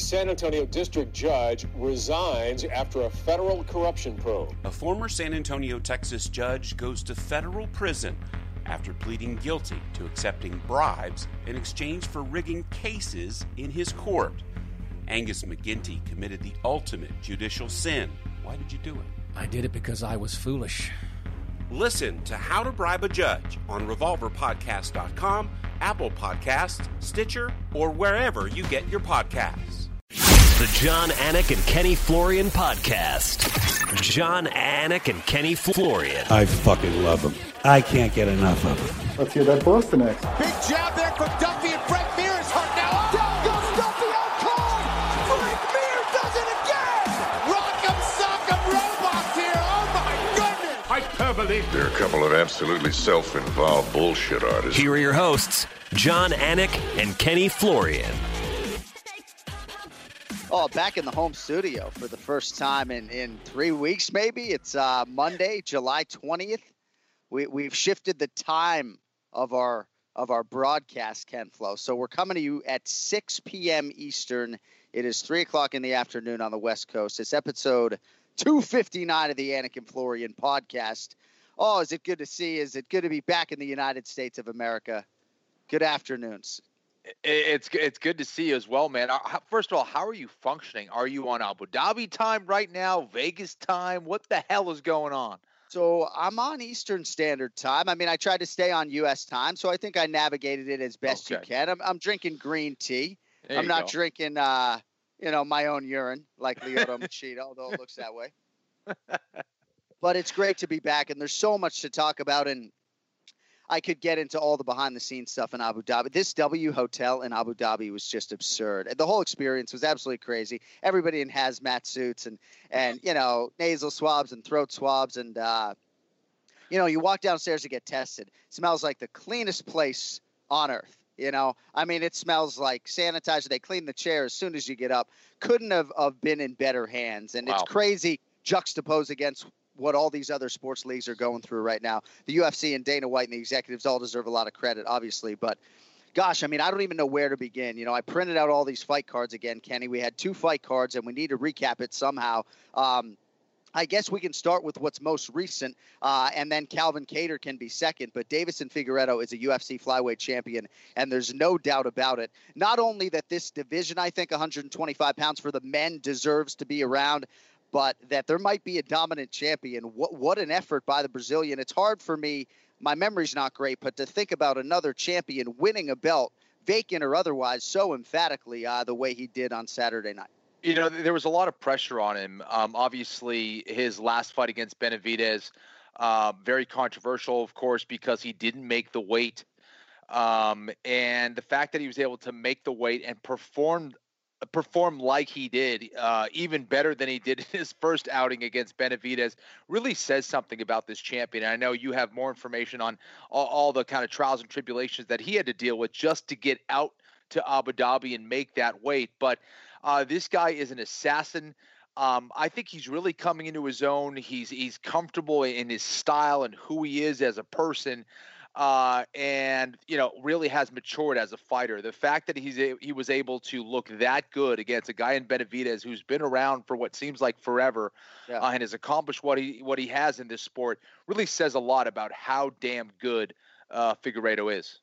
San Antonio district judge resigns after a federal corruption probe. A former San Antonio, Texas judge goes to federal prison after pleading guilty to accepting bribes in exchange for rigging cases in his court. Angus McGinty committed the ultimate judicial sin. Why did you do it? I did it because I was foolish. Listen to How to Bribe a Judge on RevolverPodcast.com, Apple Podcasts, Stitcher, or wherever you get your podcasts. The John Anik and Kenny Florian podcast. John Anik and Kenny Florian. I fucking love them. I can't get enough of them. Let's hear that Boston X. Big jab there from Duffy and Frank Mir is hurt now. Down goes Duffy out cold. Frank Mir does it again. Rock'em sock'em robots here. Oh my goodness. Hyperbole. There are a couple of absolutely self-involved bullshit artists. Here are your hosts, John Anik and Kenny Florian. Oh, back in the home studio for the first time in, in three weeks, maybe. It's uh, Monday, July 20th. We, we've shifted the time of our of our broadcast, Ken Flo. So we're coming to you at 6 p.m. Eastern. It is 3 o'clock in the afternoon on the West Coast. It's episode 259 of the Anik and Florian podcast. Oh, is it good to see? Is it good to be back in the United States of America? Good afternoons. It's it's good to see you as well, man. Uh, first of all, how are you functioning? Are you on Abu Dhabi time right now? Vegas time? What the hell is going on? So I'm on Eastern Standard Time. I mean, I tried to stay on U.S. time, so I think I navigated it as best okay. you can. I'm, I'm drinking green tea. There I'm not go. drinking, uh, you know, my own urine like Lyoto Machida, although it looks that way. but it's great to be back, and there's so much to talk about, and I could get into all the behind the scenes stuff in Abu Dhabi. This W Hotel in Abu Dhabi was just absurd. The whole experience was absolutely crazy. Everybody in hazmat suits and and you know nasal swabs and throat swabs and uh, you know you walk downstairs to get tested. smells like the cleanest place on earth. You know, I mean, it smells like sanitizer. They clean the chair as soon as you get up. Couldn't have, have been in better hands. And wow. it's crazy juxtaposed against what all these other sports leagues are going through right now. The UFC and Dana White and the executives all deserve a lot of credit, obviously, but gosh, I mean, I don't even know where to begin. You know, I printed out all these fight cards again, Kenny. We had two fight cards, and we need to recap it somehow. Um, I guess we can start with what's most recent, uh, and then Calvin Kattar can be second. But Deiveson Figueiredo is a UFC flyweight champion, and there's no doubt about it. Not only that this division, I think 125 pounds for the men deserves to be around, but that there might be a dominant champion. What what an effort by the Brazilian. It's hard for me. My memory's not great, but to think about another champion winning a belt, vacant or otherwise, so emphatically uh, the way he did on Saturday night. You know, there was a lot of pressure on him. Um, obviously, his last fight against Benavidez, uh, very controversial, of course, because he didn't make the weight. Um, and the fact that he was able to make the weight and perform perform like he did, uh, even better than he did in his first outing against Benavidez, really says something about this champion. And I know you have more information on all, all, the kind of trials and tribulations that he had to deal with just to get out to Abu Dhabi and make that weight. But uh, this guy is an assassin. Um, I think he's really coming into his own. He's he's comfortable in his style and who he is as a person uh, and you know really has matured as a fighter. The fact that he's a, he was able to look that good against a guy in Benavidez who's been around for what seems like forever yeah. uh, and has accomplished what he what he has in this sport really says a lot about how damn good uh, Figueiredo is.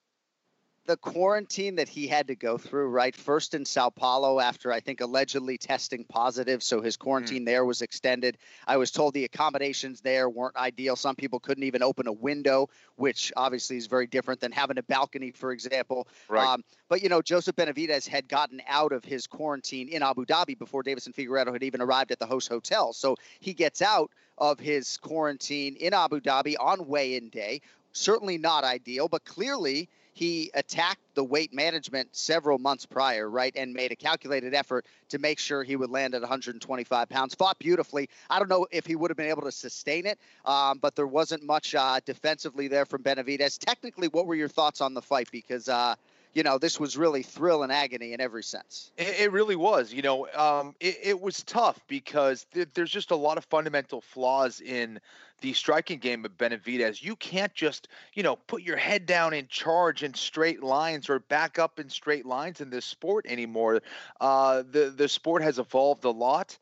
The quarantine that he had to go through, right? First in Sao Paulo after I think allegedly testing positive, so his quarantine mm. there was extended. I was told the accommodations there weren't ideal. Some people couldn't even open a window, which obviously is very different than having a balcony, for example. Right. Um, but you know, Joseph Benavidez had gotten out of his quarantine in Abu Dhabi before Deiveson Figueiredo had even arrived at the host hotel. So he gets out of his quarantine in Abu Dhabi on weigh-in day. Certainly not ideal, but clearly he attacked the weight management several months prior, right, and made a calculated effort to make sure he would land at 125 pounds. Fought beautifully. I don't know if he would have been able to sustain it, um, but there wasn't much uh, defensively there from Benavidez. Technically, what were your thoughts on the fight? Because uh, you know, this was really thrill and agony in every sense. It, it really was. You know, um, it, it, was tough because th- there's just a lot of fundamental flaws in the striking game of Benavidez. You can't just, you know, put your head down and charge in straight lines or back up in straight lines in this sport anymore. Uh, the the sport has evolved a lot.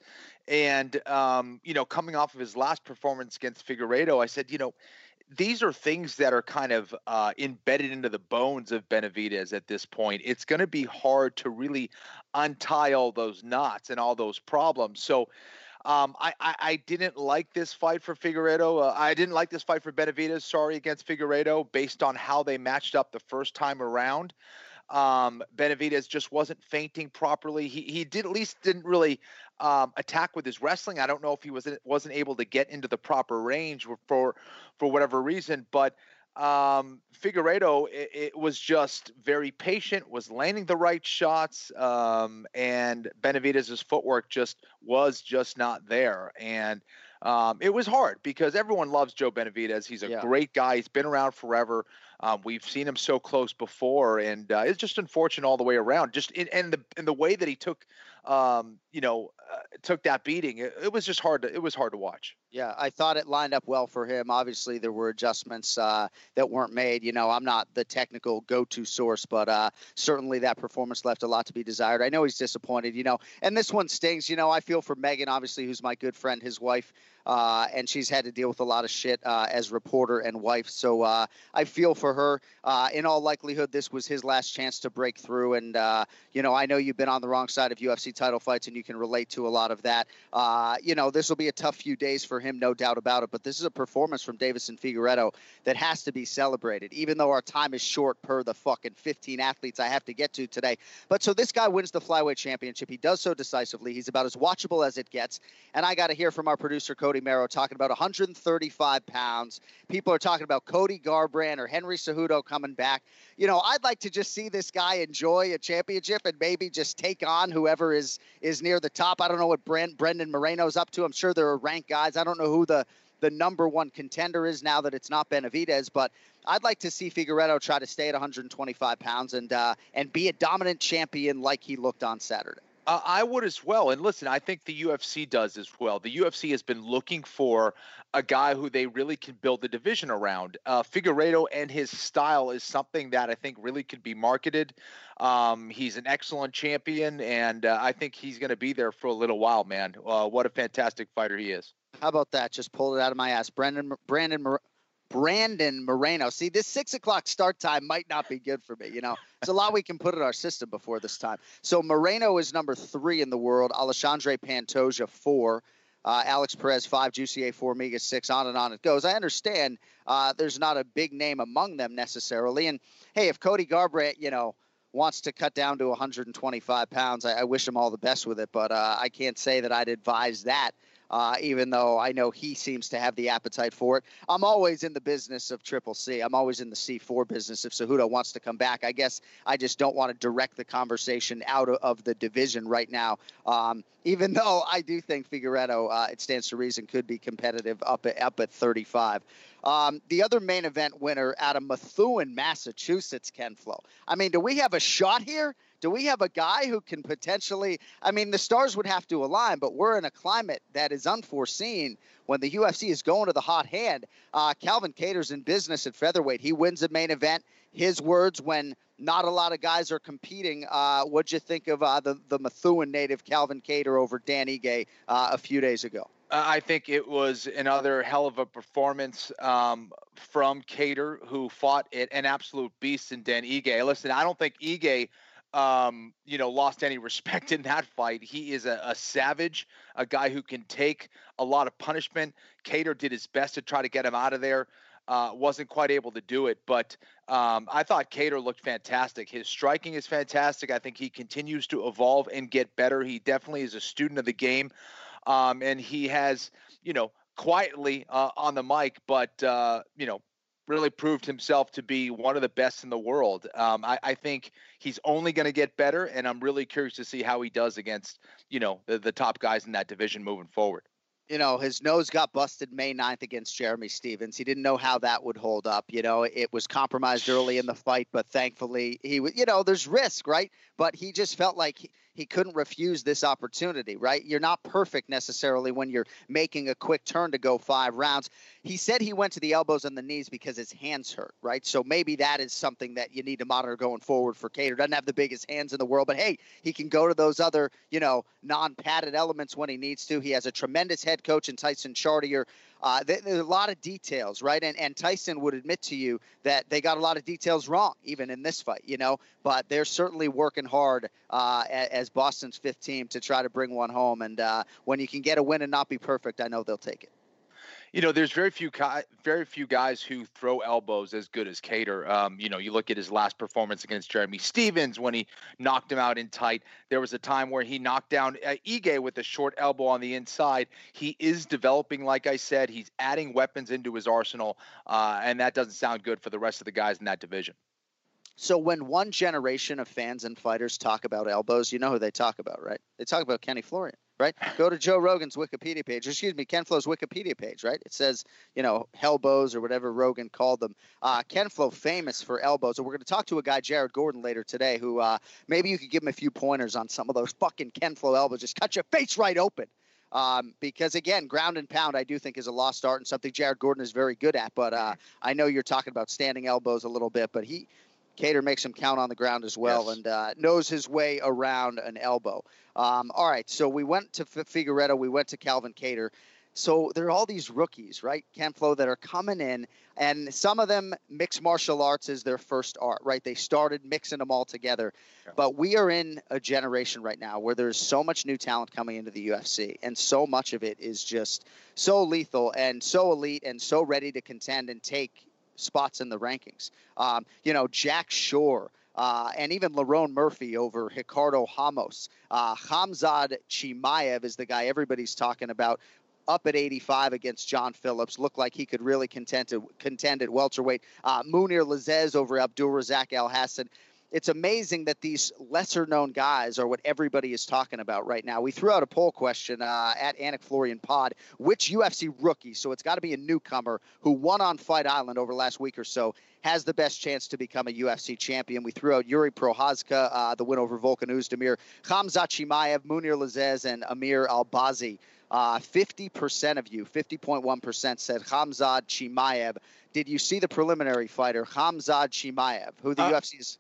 And um, you know, coming off of his last performance against Figueiredo, I said, you know, these are things that are kind of uh, embedded into the bones of Benavidez at this point. It's going to be hard to really untie all those knots and all those problems. So um, I, I, I, didn't like this fight for Figueiredo. Uh, I didn't like this fight for Benavidez, sorry, against Figueiredo based on how they matched up the first time around. Um, Benavidez just wasn't feinting properly. He he did at least didn't really um, attack with his wrestling. I don't know if he was wasn't able to get into the proper range for for whatever reason, but um, Figueiredo it, it, was just very patient, was landing the right shots, um, and Benavidez's footwork just was just not there, and um, it was hard because everyone loves Joe Benavidez. He's a yeah. great guy. He's been around forever. Um, we've seen him so close before, and uh, it's just unfortunate all the way around. Just in, and the in the way that he took, um, you know, uh, took that beating, it, it, was just hard to it was hard to watch. Yeah, I thought it lined up well for him. Obviously, there were adjustments uh, that weren't made. You know, I'm not the technical go-to source, but uh, certainly that performance left a lot to be desired. I know he's disappointed. You know, and this one stings. You know, I feel for Megan, obviously, who's my good friend, his wife. Uh, and she's had to deal with a lot of shit uh, as reporter and wife. So uh, I feel for her. Uh, in all likelihood, this was his last chance to break through. And uh, you know, I know you've been on the wrong side of UFC title fights, and you can relate to a lot of that. Uh, you know, this will be a tough few days for him, no doubt about it. But this is a performance from Deiveson Figueiredo that has to be celebrated, even though our time is short per the fucking 15 athletes I have to get to today. But so this guy wins the flyweight championship. He does so decisively. He's about as watchable as it gets. And I got to hear from our producer Cody. Cody Merrow talking about 135 pounds. People are talking about Cody Garbrandt or Henry Cejudo coming back. You know, I'd like to just see this guy enjoy a championship and maybe just take on whoever is is near the top. I don't know what Brent, Brandon Moreno's up to. I'm sure there are ranked guys. I don't know who the the number one contender is now that it's not Benavidez, but I'd like to see Figueiredo try to stay at 125 pounds and uh, and be a dominant champion like he looked on Saturday. Uh, I would as well. And listen, I think the UFC does as well. The UFC has been looking for a guy who they really can build the division around. Uh, Figueiredo and his style is something that I think really could be marketed. Um, he's an excellent champion, and uh, I think he's going to be there for a little while, man. Uh, what a fantastic fighter he is. How about that? Just pulled it out of my ass. Brandon Brandon Brandon Moreno. See, this six o'clock start time might not be good for me. You know, it's a lot we can put in our system before this time. So Moreno is number three in the world. Alexandre Pantoja four. Uh, Alex Perez five, Jussier Formiga six, on and on it goes. I understand uh, there's not a big name among them necessarily, and hey, if Cody Garbrandt, you know, wants to cut down to 125 pounds, I, I wish him all the best with it, but uh, I can't say that I'd advise that uh, even though I know he seems to have the appetite for it. I'm always in the business of Triple C. I'm always in the C4 business if Cejudo wants to come back. I guess I just don't want to direct the conversation out of, the division right now. Um, even though I do think Figueiredo, uh, it stands to reason, could be competitive up at, up at 35. Um, the other main event winner out of Methuen, Massachusetts, Ken Flo. I mean, do we have a shot here? Do we have a guy who can potentially? I mean, the stars would have to align, but we're in a climate that is unforeseen when the UFC is going to the hot hand. Uh, Calvin Kattar's in business at featherweight. He wins a main event. His words when not a lot of guys are competing. Uh, what'd you think of uh, the the Methuen native Calvin Kattar over Dan Ige uh, a few days ago? I think it was another hell of a performance um, from Kattar, who fought it an absolute beast in Dan Ige. Listen, I don't think Ige, um, you know, lost any respect in that fight. He is a, a, savage, a guy who can take a lot of punishment. Kattar did his best to try to get him out of there. Uh, wasn't quite able to do it, but um, I thought Kattar looked fantastic. His striking is fantastic. I think he continues to evolve and get better. He definitely is a student of the game um, and he has, you know, quietly uh, on the mic, but uh, you know, really proved himself to be one of the best in the world. Um, I, I, think he's only going to get better, and I'm really curious to see how he does against, you know, the, the top guys in that division moving forward you know, his nose got busted May 9th against Jeremy Stephens. He didn't know how that would hold up. You know, it was compromised early in the fight, but thankfully he, was, you know, there's risk, right? But he just felt like he, he couldn't refuse this opportunity, right? You're not perfect necessarily when you're making a quick turn to go five rounds. He said he went to the elbows and the knees because his hands hurt, right? So maybe that is something that you need to monitor going forward for Kattar. Doesn't have the biggest hands in the world, but hey, he can go to those other, you know, non-padded elements when he needs to. He has a tremendous head coach in Tyson Chartier. Uh, there's a lot of details, right? And and Tyson would admit to you that they got a lot of details wrong, even in this fight, you know. But they're certainly working hard uh, as Boston's fifth team to try to bring one home. And uh, when you can get a win and not be perfect, I know they'll take it you know, there's very few very few guys who throw elbows as good as Kattar. Um, you know, you look at his last performance against Jeremy Stephens when he knocked him out in tight. There was a time where he knocked down uh, Ige with a short elbow on the inside. He is developing, like I said, he's adding weapons into his arsenal, uh, and that doesn't sound good for the rest of the guys in that division. So when one generation of fans and fighters talk about elbows, you know who they talk about, right? They talk about Kenny Florian right? Go to Joe Rogan's Wikipedia page, excuse me, Ken Flo's Wikipedia page, right? It says, you know, elbows or whatever Rogan called them. Uh, Ken Flo famous for elbows. And we're going to talk to a guy, Jared Gordon, later today, who uh, maybe you could give him a few pointers on some of those fucking Ken Flo elbows. Just cut your face right open. Um, because again, ground and pound, I do think is a lost art and something Jared Gordon is very good at. But uh, I know you're talking about standing elbows a little bit, but he Kattar makes him count on the ground as well yes. and uh, knows his way around an elbow. Um, all right, so we went to F- Figueiredo, we went to Calvin Kattar. So there are all these rookies, right, Ken Flo, that are coming in, and some of them mixed martial arts is their first art, right? They started mixing them all together. Yeah. But we are in a generation right now where there's so much new talent coming into the UFC, and so much of it is just so lethal and so elite and so ready to contend and take spots in the rankings. Um, you know, Jack Shore. Uh, and even Lerone Murphy over Ricardo Ramos. Uh, Khamzat Chimaev is the guy everybody's talking about. Up at 85 against John Phillips, looked like he could really contend, to, contend at welterweight. Uh, Mounir Lazzez over Abdul Razak Alhassan it's amazing that these lesser known guys are what everybody is talking about right now. We threw out a poll question uh, at Anik Florian Pod which UFC rookie, so it's got to be a newcomer who won on Fight Island over the last week or so, has the best chance to become a UFC champion. We threw out Yuri Prochazka, uh, the win over Volkan Oezdemir, Khamzat Chimaev, Mounir Lazzez, and Amir Albazi. Uh, 50% of you, 50.1% said Khamzat Chimaev. Did you see the preliminary fighter, Khamzat Chimaev, who the uh, UFC's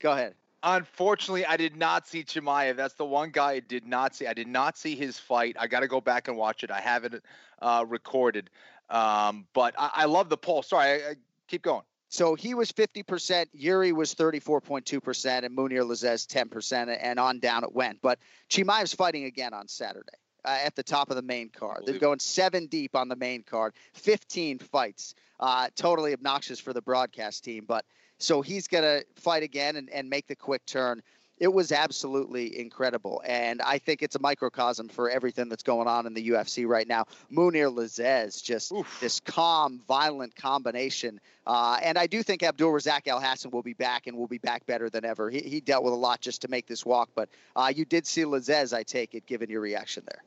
Go ahead. Unfortunately, I did not see Chimaev. That's the one guy I did not see. I did not see his fight. I got to go back and watch it. I have it uh, recorded. Um, but I, I, love the poll. Sorry, I, I keep going. So he was 50%, Yuri was 34.2%, and Mounir Lazzez 10%, and on down it went. But Chimaev's fighting again on Saturday uh, at the top of the main card. They're going seven deep on the main card, 15 fights. Uh, totally obnoxious for the broadcast team, but – so he's going to fight again and, and make the quick turn. It was absolutely incredible. And I think it's a microcosm for everything that's going on in the UFC right now. Mounir Lazzez, just Oof. this calm, violent combination. Uh, and I do think Abdul Razak Alhassan will be back and will be back better than ever. He, he dealt with a lot just to make this walk. But uh, you did see Lazzez, I take it, given your reaction there.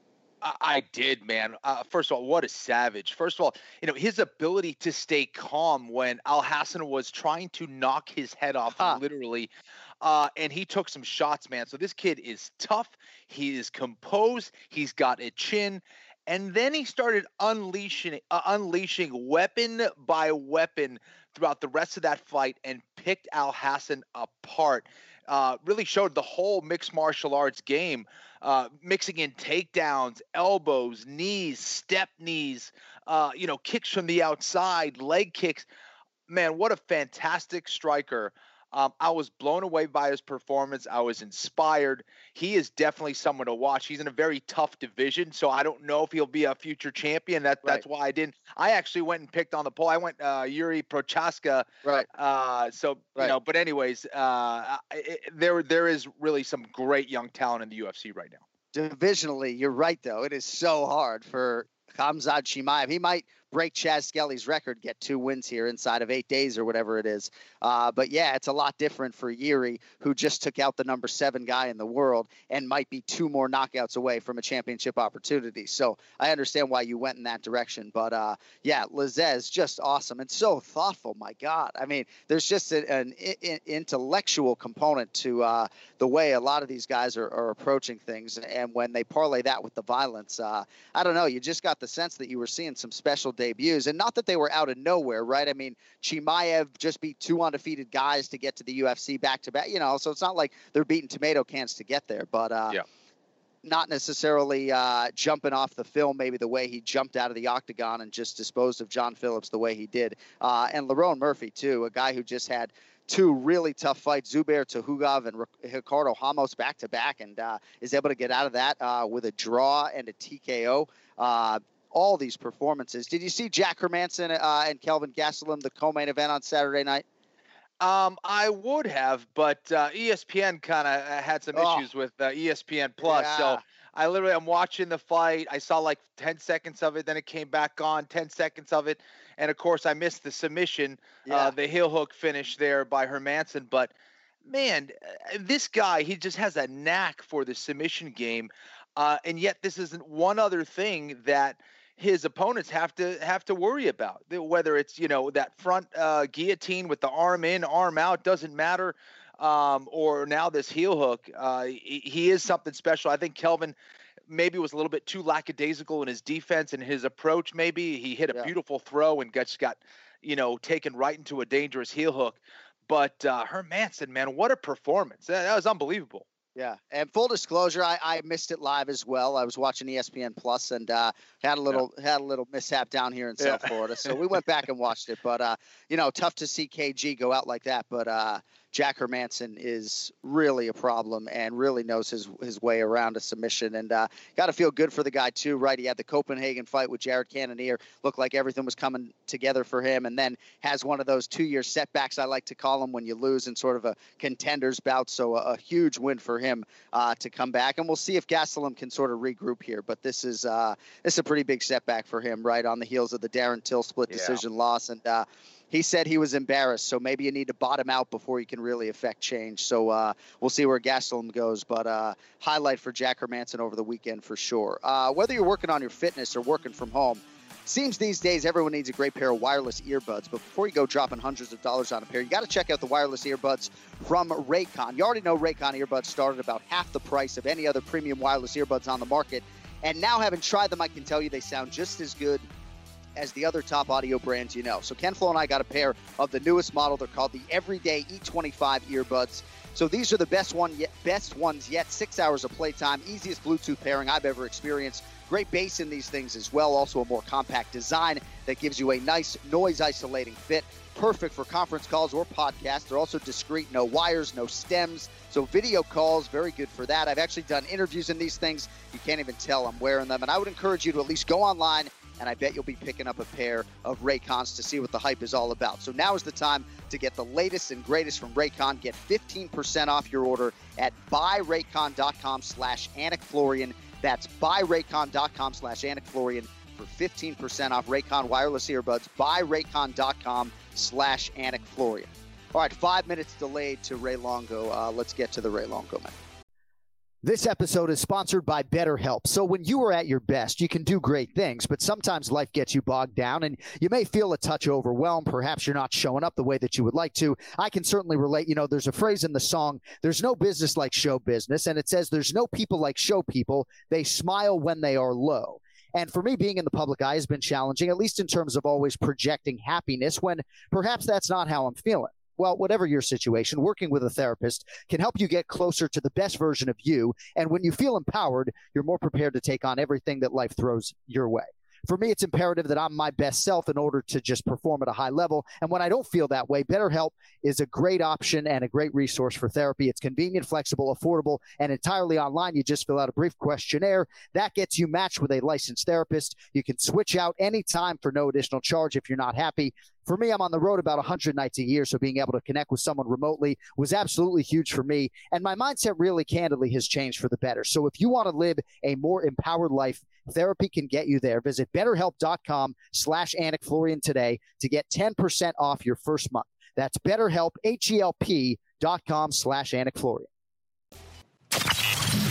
I did, man. Uh, first of all, what a savage. First of all, you know, his ability to stay calm when Al Hassan was trying to knock his head off, huh. literally. Uh, and he took some shots, man. So this kid is tough. He is composed. He's got a chin. And then he started unleashing, uh, unleashing weapon by weapon throughout the rest of that fight and picked Al Hassan apart. Uh, really showed the whole mixed martial arts game, uh, mixing in takedowns, elbows, knees, step knees, uh, you know, kicks from the outside, leg kicks. Man, what a fantastic striker. Um, I was blown away by his performance. I was inspired. He is definitely someone to watch. He's in a very tough division, so I don't know if he'll be a future champion. That that's why I didn't. I actually went and picked on the poll. I went uh, Yuri Prochazka. Right. Uh, so right. you know, but anyways, uh, it, there there is really some great young talent in the UFC right now. Divisionally, you're right though. It is so hard for Khamzat Chimaev. He might break Chas Skelly's record, get two wins here inside of eight days or whatever it is. Uh, but yeah, it's a lot different for Yuri, who just took out the number seven guy in the world and might be two more knockouts away from a championship opportunity. So I understand why you went in that direction. But uh, yeah, Lazzez just awesome and so thoughtful. My God, I mean, there's just a, an I- intellectual component to uh, the way a lot of these guys are, are, approaching things, and when they parlay that with the violence, uh, I don't know. You just got the sense that you were seeing some special debuts, and not that they were out of nowhere, right? I mean, Chimaev just beat two undefeated guys to get to the UFC back to back, you know, so it's not like they're beating tomato cans to get there, but uh, yeah. Not necessarily uh, jumping off the film, maybe the way he jumped out of the octagon and just disposed of John Phillips the way he did. Uh, and Lerone Murphy, too, a guy who just had two really tough fights, Zubair Tukhugov and Ricardo Ramos back to back, and uh, is able to get out of that uh, with a draw and a TKO. Uh, all these performances. Did you see Jack Hermansson uh, and Kelvin Gastelum, the co-main event on Saturday night? Um, I would have, but uh, ESPN kind of uh, had some oh. issues with uh, ESPN Plus. Yeah. So I literally, I'm watching the fight. I saw like 10 seconds of it, then it came back on, 10 seconds of it, and of course I missed the submission, uh, yeah. uh, the heel hook finish there by Hermansson. But man, uh, this guy, he just has a knack for the submission game, uh, and yet this isn't one other thing that his opponents have to have to worry about whether it's you know that front uh, guillotine with the arm in arm out doesn't matter um, or now this heel hook uh, he, he, is something special i think kelvin maybe was a little bit too lackadaisical in his defense and his approach maybe he hit a yeah. beautiful throw and just got you know taken right into a dangerous heel hook but uh, Hermansson, man, what a performance! That, that was unbelievable. Yeah, and full disclosure, I, I missed it live as well. I was watching ESPN Plus and uh, had a little yeah. had a little mishap down here in South. Florida, so we went back and watched it. But uh, you know, tough to see KG go out like that. But uh, Jack Hermansson is really a problem and really knows his his way around a submission. And uh, got to feel good for the guy too, right? He had the Copenhagen fight with Jared Cannonier, looked like everything was coming together for him, and then has one of those two-year setbacks I like to call them when you lose in sort of a contenders bout. So a, a huge win for him uh, to come back, and we'll see if Gastelum can sort of regroup here. But this is uh, this is a pretty big setback for him, right on the heels of the Darren Till split yeah. decision loss, and uh, he said he was embarrassed. So maybe you need to bottom out before you can really affect change. So uh, we'll see where Gastelum goes. But uh, highlight for Jack Hermansson over the weekend for sure. Uh, whether you're working on your fitness or working from home, Seems these days everyone needs a great pair of wireless earbuds, but before you go dropping hundreds of dollars on a pair, you got to check out the wireless earbuds from Raycon. You already know Raycon earbuds start at about half the price of any other premium wireless earbuds on the market. And now, having tried them, I can tell you they sound just as good as the other top audio brands you know. So Ken Flo and I got a pair of the newest model. They're called the Everyday E25 earbuds. So these are the best one yet, best ones yet. Six hours of playtime, easiest Bluetooth pairing I've ever experienced. Great bass in these things as well. Also a more compact design that gives you a nice noise isolating fit. Perfect for conference calls or podcasts. They're also discreet, no wires, no stems. So video calls, very good for that. I've actually done interviews in these things. You can't even tell I'm wearing them. And I would encourage you to at least go online and I bet you'll be picking up a pair of Raycons to see what the hype is all about. So now is the time to get the latest and greatest from Raycon. Get 15% off your order at buyraycon.com slash Anik Florian. That's buyraycon.com slash Anik Florian for 15% off Raycon wireless earbuds. Buyraycon.com slash Anik Florian. All right, five minutes delayed to Ray Longo. Uh, let's get to the Ray Longo man. This episode is sponsored by BetterHelp. So when you are at your best, you can do great things, but sometimes life gets you bogged down and you may feel a touch overwhelmed. Perhaps you're not showing up the way that you would like to. I can certainly relate. You know, there's a phrase in the song, there's no business like show business. And it says there's no people like show people. They smile when they are low. And for me, being in the public eye has been challenging, at least in terms of always projecting happiness when perhaps that's not how I'm feeling. Well, whatever your situation, working with a therapist can help you get closer to the best version of you. And when you feel empowered, you're more prepared to take on everything that life throws your way for me, it's imperative that I'm my best self in order to just perform at a high level. And when I don't feel that way, BetterHelp is a great option and a great resource for therapy. It's convenient, flexible, affordable, and entirely online. You just fill out a brief questionnaire that gets you matched with a licensed therapist. You can switch out anytime for no additional charge if you're not happy. For me, I'm on the road about 100 nights a year, so being able to connect with someone remotely was absolutely huge for me. And my mindset really candidly has changed for the better. So if you want to live a more empowered life, therapy can get you there. Visit betterhelp.com slash Anik Florian today to get 10% off your first month. That's betterhelp, H-E-L-P dot com slash Anik Florian.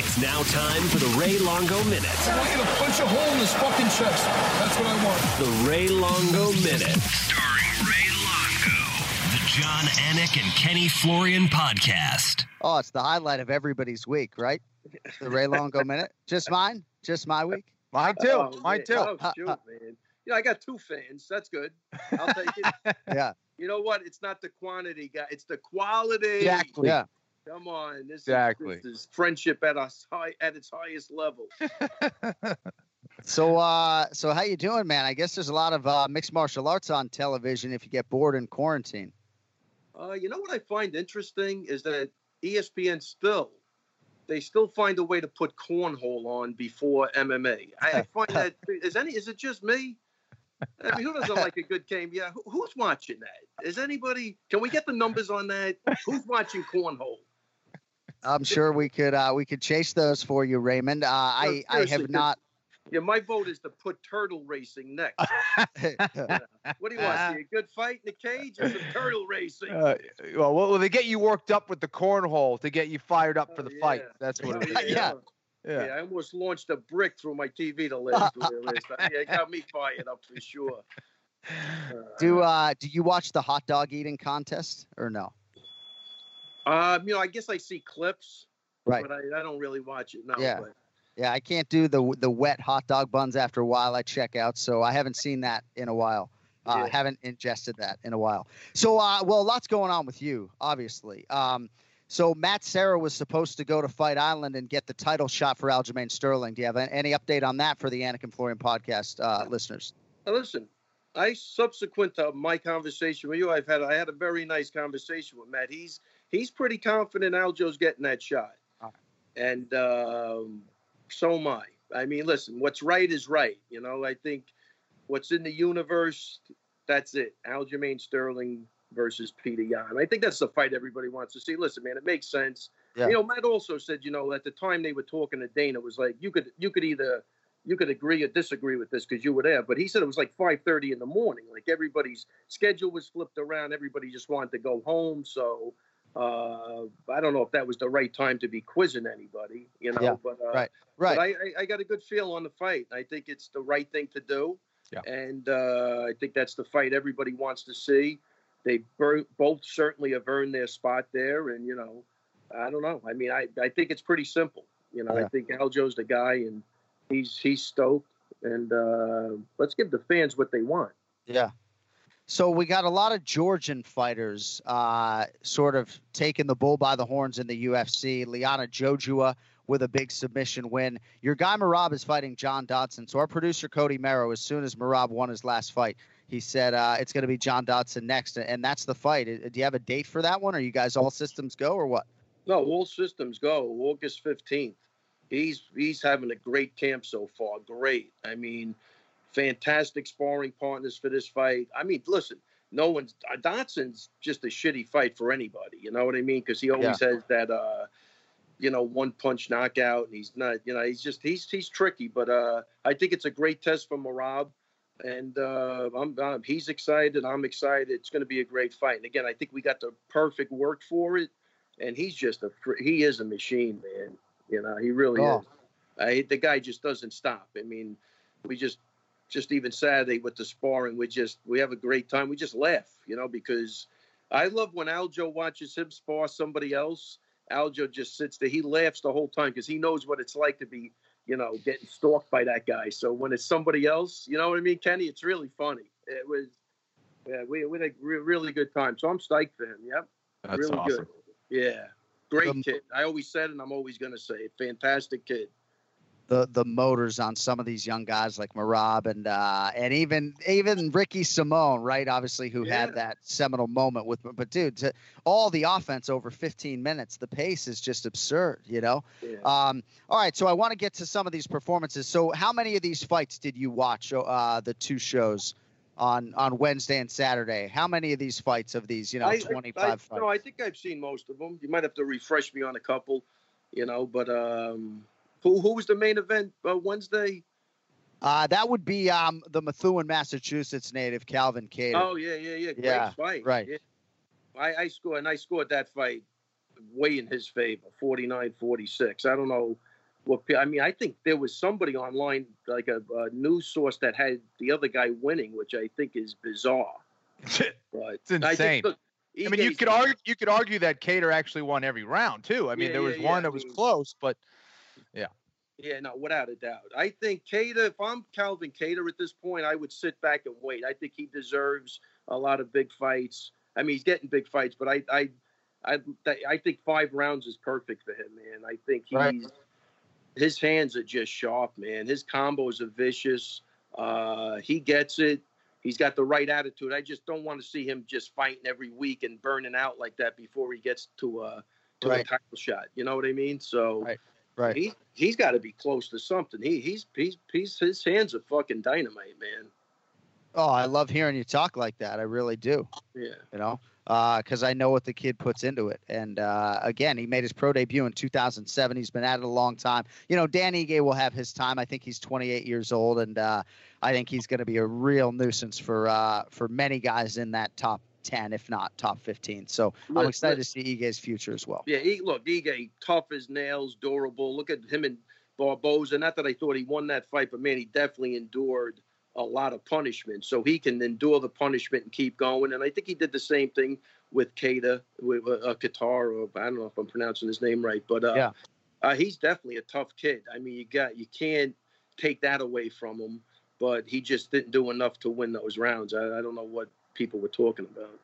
It's now time for the Ray Longo Minute. I want you to punch a hole in his fucking chest. That's what I want. The Ray Longo Minute. Starring Ray Longo. The John Anik and Kenny Florian podcast. Oh, it's the highlight of everybody's week, right? The Ray Longo Minute. Just mine? Just my week? Mine too. Oh, Mine man. too. Oh, shoot, man. You know, I got two fans. That's good. I'll take it. yeah. You know what? It's not the quantity, guy. It's the quality. Exactly. Yeah. Come on. This Exactly. Is, this is friendship at us high at its highest level. So, uh, so how you doing, man? I guess there's a lot of uh, mixed martial arts on television if you get bored in quarantine. Uh, you know what I find interesting is that ESPN still they still find a way to put cornhole on before MMA. I, I find that is any is it just me? I mean, who doesn't like a good game? Yeah, who, who's watching that? Is anybody? Can we get the numbers on that? Who's watching cornhole? I'm sure we could uh, we could chase those for you, Raymond. Uh, I I have not. Yeah, my vote is to put turtle racing next. Yeah. What do you want? See a good fight in the cage or some turtle racing? Uh, well, well, they get you worked up with the cornhole to get you fired up for the fight. That's what it is. Oh, yeah. Yeah. I almost launched a brick through my TV the last last time. Yeah, it got me fired up for sure. Do uh do you watch the hot dog eating contest or no? Um, you know, I guess I see clips, Right. but I, I don't really watch it. No, Yeah. but Yeah, I can't do the the wet hot dog buns after a while. I check out, so I haven't seen that in a while. Uh, Yeah. Haven't ingested that in a while. So, uh, well, lots going on with you, obviously. Um, so Matt Serra was supposed to go to Fight Island and get the title shot for Aljamain Sterling. Do you have any update on that for the Anik and Florian podcast uh, listeners? Listen, I subsequent to my conversation with you, I've had I had a very nice conversation with Matt. He's he's pretty confident Aljo's getting that shot, and um, so am I. I mean, listen, what's right is right. You know, I think what's in the universe, that's it. Aljamain Sterling versus Petr Yan. I think that's the fight everybody wants to see. Listen, man, it makes sense. Yeah. You know, Matt also said, you know, at the time they were talking to Dana, it was like you could you could either you could agree or disagree with this because you were there. But he said it was like 5:30 in the morning. Like everybody's schedule was flipped around. Everybody just wanted to go home. So uh, I don't know if that was the right time to be quizzing anybody. You know, Yeah, but uh, right, right. But I, I, I got a good feel on the fight. I think it's the right thing to do. Yeah. And uh, I think that's the fight everybody wants to see. They bur- both certainly have earned their spot there. And, you know, I don't know. I mean, I, I think it's pretty simple. You know, I Yeah. think Aljo's the guy and he's he's stoked. And uh, let's give the fans what they want. Yeah. So we got a lot of Georgian fighters uh, sort of taking the bull by the horns in the UFC. Liana Jojua with a big submission win. Your guy Merab is fighting John Dodson. So our producer Cody Merrow, as soon as Merab won his last fight, he said uh, it's going to be John Dodson next, and that's the fight. Uh, Do you have a date for that one? Are you guys all systems go or what? No, all systems go. August fifteenth. He's he's having a great camp so far. Great. I mean, fantastic sparring partners for this fight. I mean, listen, no one's uh, Dodson's just a shitty fight for anybody. You know what I mean? Because he always has that uh, you know, one punch knockout, and he's not. You know, he's just he's he's tricky. But uh, I think it's a great test for Merab. And uh, I'm, I'm, he's excited. I'm excited. It's going to be a great fight. And again, I think we got the perfect work for it and he's just a he is a machine, man. You know, he really Oh. is. I, the guy just doesn't stop. I mean, we just just even Saturday with the sparring, we just we have a great time. We just laugh, you know, because I love when Aljo watches him spar somebody else. Aljo just sits there. He laughs the whole time because he knows what it's like to be, you know, getting stalked by that guy. So when it's somebody else, you know what I mean, Kenny, it's really funny. It was Yeah, we we had a re- really good time. So I'm psyched for him. Yep. That's really awesome. good. Yeah. Great Um, kid. I always said, and I'm always going to say it. Fantastic kid. The the motors on some of these young guys like Merab and uh, and even even Ricky Simón, right? Obviously, who Yeah. had that seminal moment with. But dude, to, all the offense over 15 minutes, the pace is just absurd. You know. Yeah. Um, all right, so I want to get to some of these performances. So, how many of these fights did you watch? Uh, the two shows on on Wednesday and Saturday. How many of these fights of these? You know, I- 25 I, fights. No, I think I've seen most of them. You might have to refresh me on a couple, you know. But um, who who was the main event uh, Wednesday? Uh, that would be um, the Methuen, Massachusetts native Calvin Kattar. Oh yeah, yeah, yeah. Great Yeah, fight. right. Yeah. I, I scored and I scored that fight way in his favor, 49-46. I don't know what I mean. I think there was somebody online, like a, a news source, that had the other guy winning, which I think is bizarre. But It's insane. I, think, look, I mean, you could argue you could argue that Kattar actually won every round too. I mean, Yeah, there was yeah, yeah, one I that was mean- close, but yeah. Yeah, no, without a doubt. I think Kattar, if I'm Calvin Kattar at this point, I would sit back and wait. I think he deserves a lot of big fights. I mean, he's getting big fights, but I, I, I, I think five rounds is perfect for him, man. I think he's Right. his hands are just sharp, man. His combos are vicious. Uh, he gets it. He's got the right attitude. I just don't want to see him just fighting every week and burning out like that before he gets to a to a title shot. You know what I mean? So Right. Right. he he's got to be close to something. He he's he's he's his hands are fucking dynamite, man. Oh, I love hearing you talk like that. I really do. Yeah. You know, because I know what the kid puts into it. And uh, again, he made his pro debut in 2007. He's been at it a long time. You know, Dan Ige will have his time. I think he's 28 years old, and uh, I think he's going to be a real nuisance for uh, for many guys in that top 10, if not top 15. So I'm excited to see Ige's future as well. Yeah, he, look, Ige, tough as nails, durable. Look at him and Barboza. Not that I thought he won that fight, but man, he definitely endured a lot of punishment. So he can endure the punishment and keep going. And I think he did the same thing with Kada, with uh, uh, Qatar, or I don't know if I'm pronouncing his name right, but uh, Yeah. uh, he's definitely a tough kid. I mean, you got you can't take that away from him. But he just didn't do enough to win those rounds. I, I don't know what people were talking about.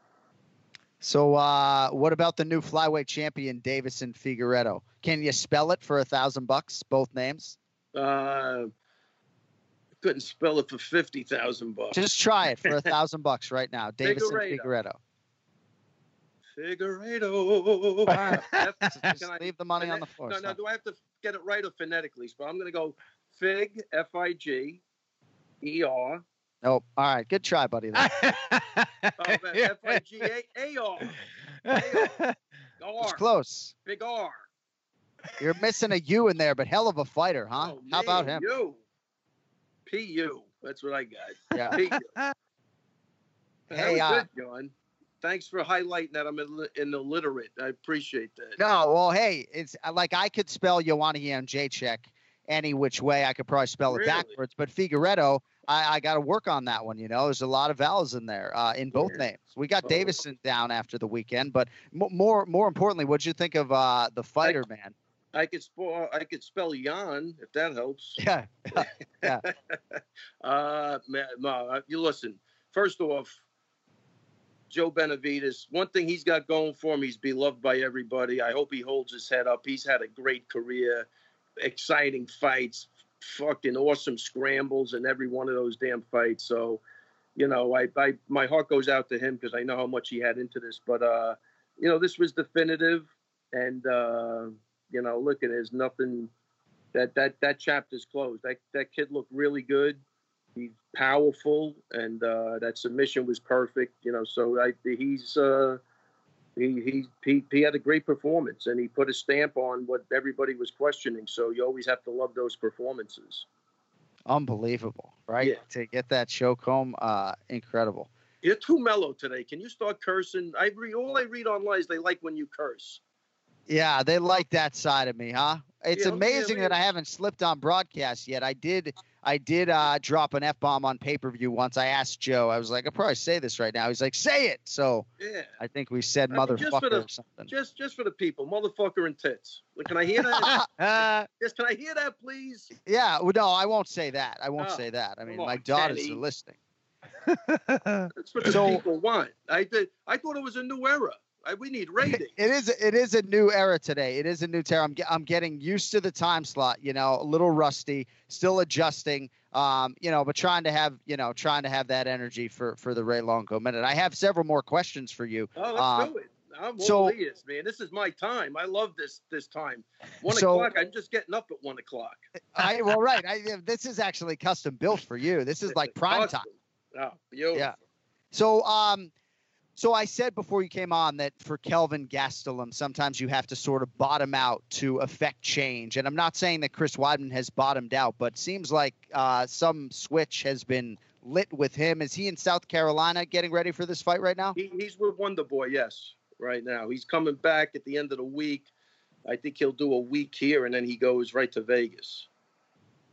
So, uh, what about the new flyweight champion, Deiveson Figueiredo? Can you spell it for a thousand bucks, both names? Uh, couldn't spell it for fifty thousand bucks. Just try it for a thousand bucks right now. Deiveson Figueiredo. Figueiredo. Can I- leave the money on the floor. No, no. Do I have to get it right or phonetically? But I'm going to go Fig F I G E R Nope. All right. Good try, buddy. then. F I G A A R It's close. Big R. You're missing a U in there, but hell of a fighter, huh? Oh, How about him? You. P U. That's what I got. Yeah. P U. Hey, uh, good, John. Thanks for highlighting that. I'm ill- in illiterate. I appreciate that. No, well, hey, it's uh, like I could spell Ioana Jacek any which way. I could probably spell it backwards, but Figueiredo, I, I got to work on that one. You know, there's a lot of vowels in there uh, in both names. We got. Deiveson down after the weekend, but mo- more more importantly, what'd you think of uh, the fighter, man? I could spell. I could spell Yan if that helps. Yeah, yeah. Uh, uh, you listen. First off, Joe Benavidez. One thing he's got going for him, he's beloved by everybody. I hope he holds his head up. He's had a great career, exciting fights, fucking awesome scrambles in every one of those damn fights. So, you know, I, I my heart goes out to him because I know how much he had into this. But uh, you know, this was definitive, and uh, you know, look, and there's nothing that that that chapter's closed. That that kid looked really good. He's powerful, and uh, that submission was perfect. You know, so I he's uh, he, he he he had a great performance, and he put a stamp on what everybody was questioning. So you always have to love those performances. Unbelievable, right? Yeah. To get that choke home, uh, incredible. You're too mellow today. Can you start cursing? I read all I read online is they like when you curse. Yeah, they like that side of me, huh? It's Yeah, yeah, amazing that. I haven't slipped on broadcast yet. I did I did uh, drop an F bomb on pay-per-view once. I asked Joe. I was like, I'll probably say this right now. He's like, say it. So Yeah. I think we said I mean, just for motherfucker the- or something. Just just for the people, motherfucker and tits. Can I hear that? uh, yes, can I hear that, please? Yeah, well, no, I won't say that. I won't Oh, say that. I mean, come my on, daughters Kenny. are listening. That's what the So- people want. I did. I thought it was a new era. We need ratings. It is it is a new era today. It is a new era. I'm, I'm getting used to the time slot. You know, a little rusty, still adjusting. Um, you know, but trying to have you know trying to have that energy for for the Ray Longo minute. I have several more questions for you. Oh, let's Um, do it. I'm so- ears, man. This is my time. I love this this time. One So- o'clock. I'm just getting up at one o'clock. I well, right. I, this is actually custom built for you. This is like prime time. Oh, beautiful. Yeah. So, um, so I said before you came on that for Kelvin Gastelum, sometimes you have to sort of bottom out to affect change. And I'm not saying that Chris Weidman has bottomed out, but seems like uh, some switch has been lit with him. Is he in South Carolina getting ready for this fight right now? He, he's with Wonder Boy, yes, right now. He's coming back at the end of the week. I think he'll do a week here, and then he goes right to Vegas.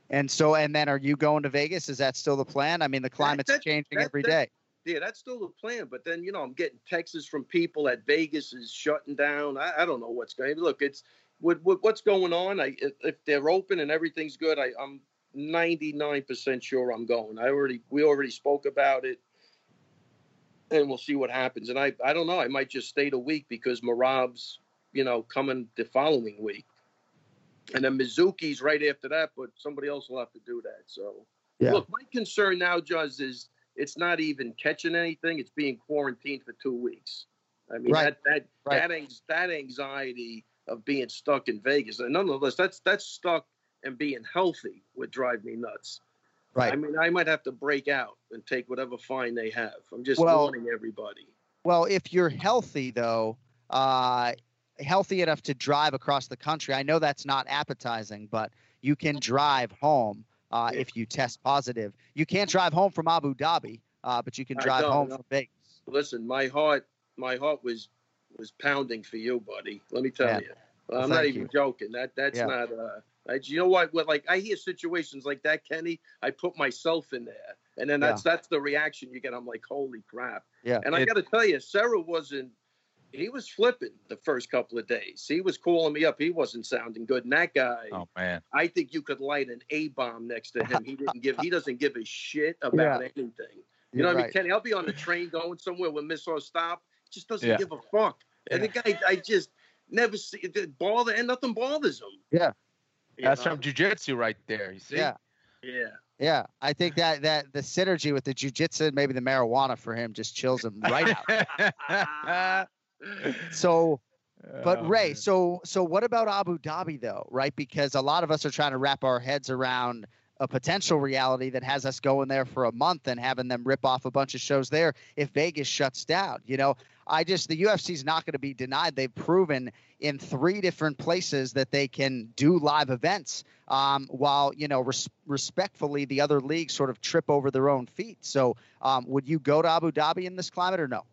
And so, and then are you going to Vegas? Is that still the plan? I mean, the climate's that- changing that- every that- day. Yeah, that's still the plan. But then, you know, I'm getting texts from people that Vegas is shutting down. I, I don't know what's going. Look, it's what, what what's going on. I if, they're open and everything's good, I, I'm 99% sure I'm going. I already we already spoke about it, and we'll see what happens. And I I don't know. I might just stay the week because Merab's you know coming the following week, and then Mizuki's right after that. But somebody else will have to do that. So Yeah. look, my concern now, Judge, is it's not even catching anything. It's being quarantined for two weeks. I mean, Right. that that Right. that, that anxiety of being stuck in Vegas, and nonetheless, that's that's stuck and being healthy would drive me nuts. Right. I mean, I might have to break out and take whatever fine they have. I'm just Well- warning everybody. Well, if you're healthy though, uh, healthy enough to drive across the country, I know that's not appetizing, but you can drive home uh, if you test positive. You can't drive home from Abu Dhabi, uh, but you can drive home from Vegas. Listen, my heart, my heart was was pounding for you, buddy. Let me tell Yeah. you. Well, I'm not even you. joking. That that's Yeah. not. Uh, I, you know what? What like I hear situations like that, Kenny. I put myself in there, and then that's that's the reaction you get. I'm like, holy crap. Yeah. And I got to tell you, Serra wasn't. He was flipping the first couple of days. He was calling me up. He wasn't sounding good. And that guy, Oh man. I think you could light an A bomb next to him. He didn't give. He doesn't give a shit about Yeah. anything. You You're know what I mean, Kenny? I'll be on the train going somewhere with Miss or stop. Just doesn't Yeah. give a fuck. And the guy, I just never see it bother, and nothing bothers him. Yeah. you That's know? from jujitsu right there. You see? Yeah. Yeah. Yeah, I think that that the synergy with the jujitsu, maybe the marijuana for him, just chills him right out. So, but Oh, Ray, so so what about Abu Dhabi though, right? Because a lot of us are trying to wrap our heads around a potential reality that has us going there for a month and having them rip off a bunch of shows there if Vegas shuts down. You know, I just the UFC's not going to be denied. They've proven in three different places that they can do live events, um, while you know res- respectfully the other leagues sort of trip over their own feet. So, um, would you go to Abu Dhabi in this climate or no?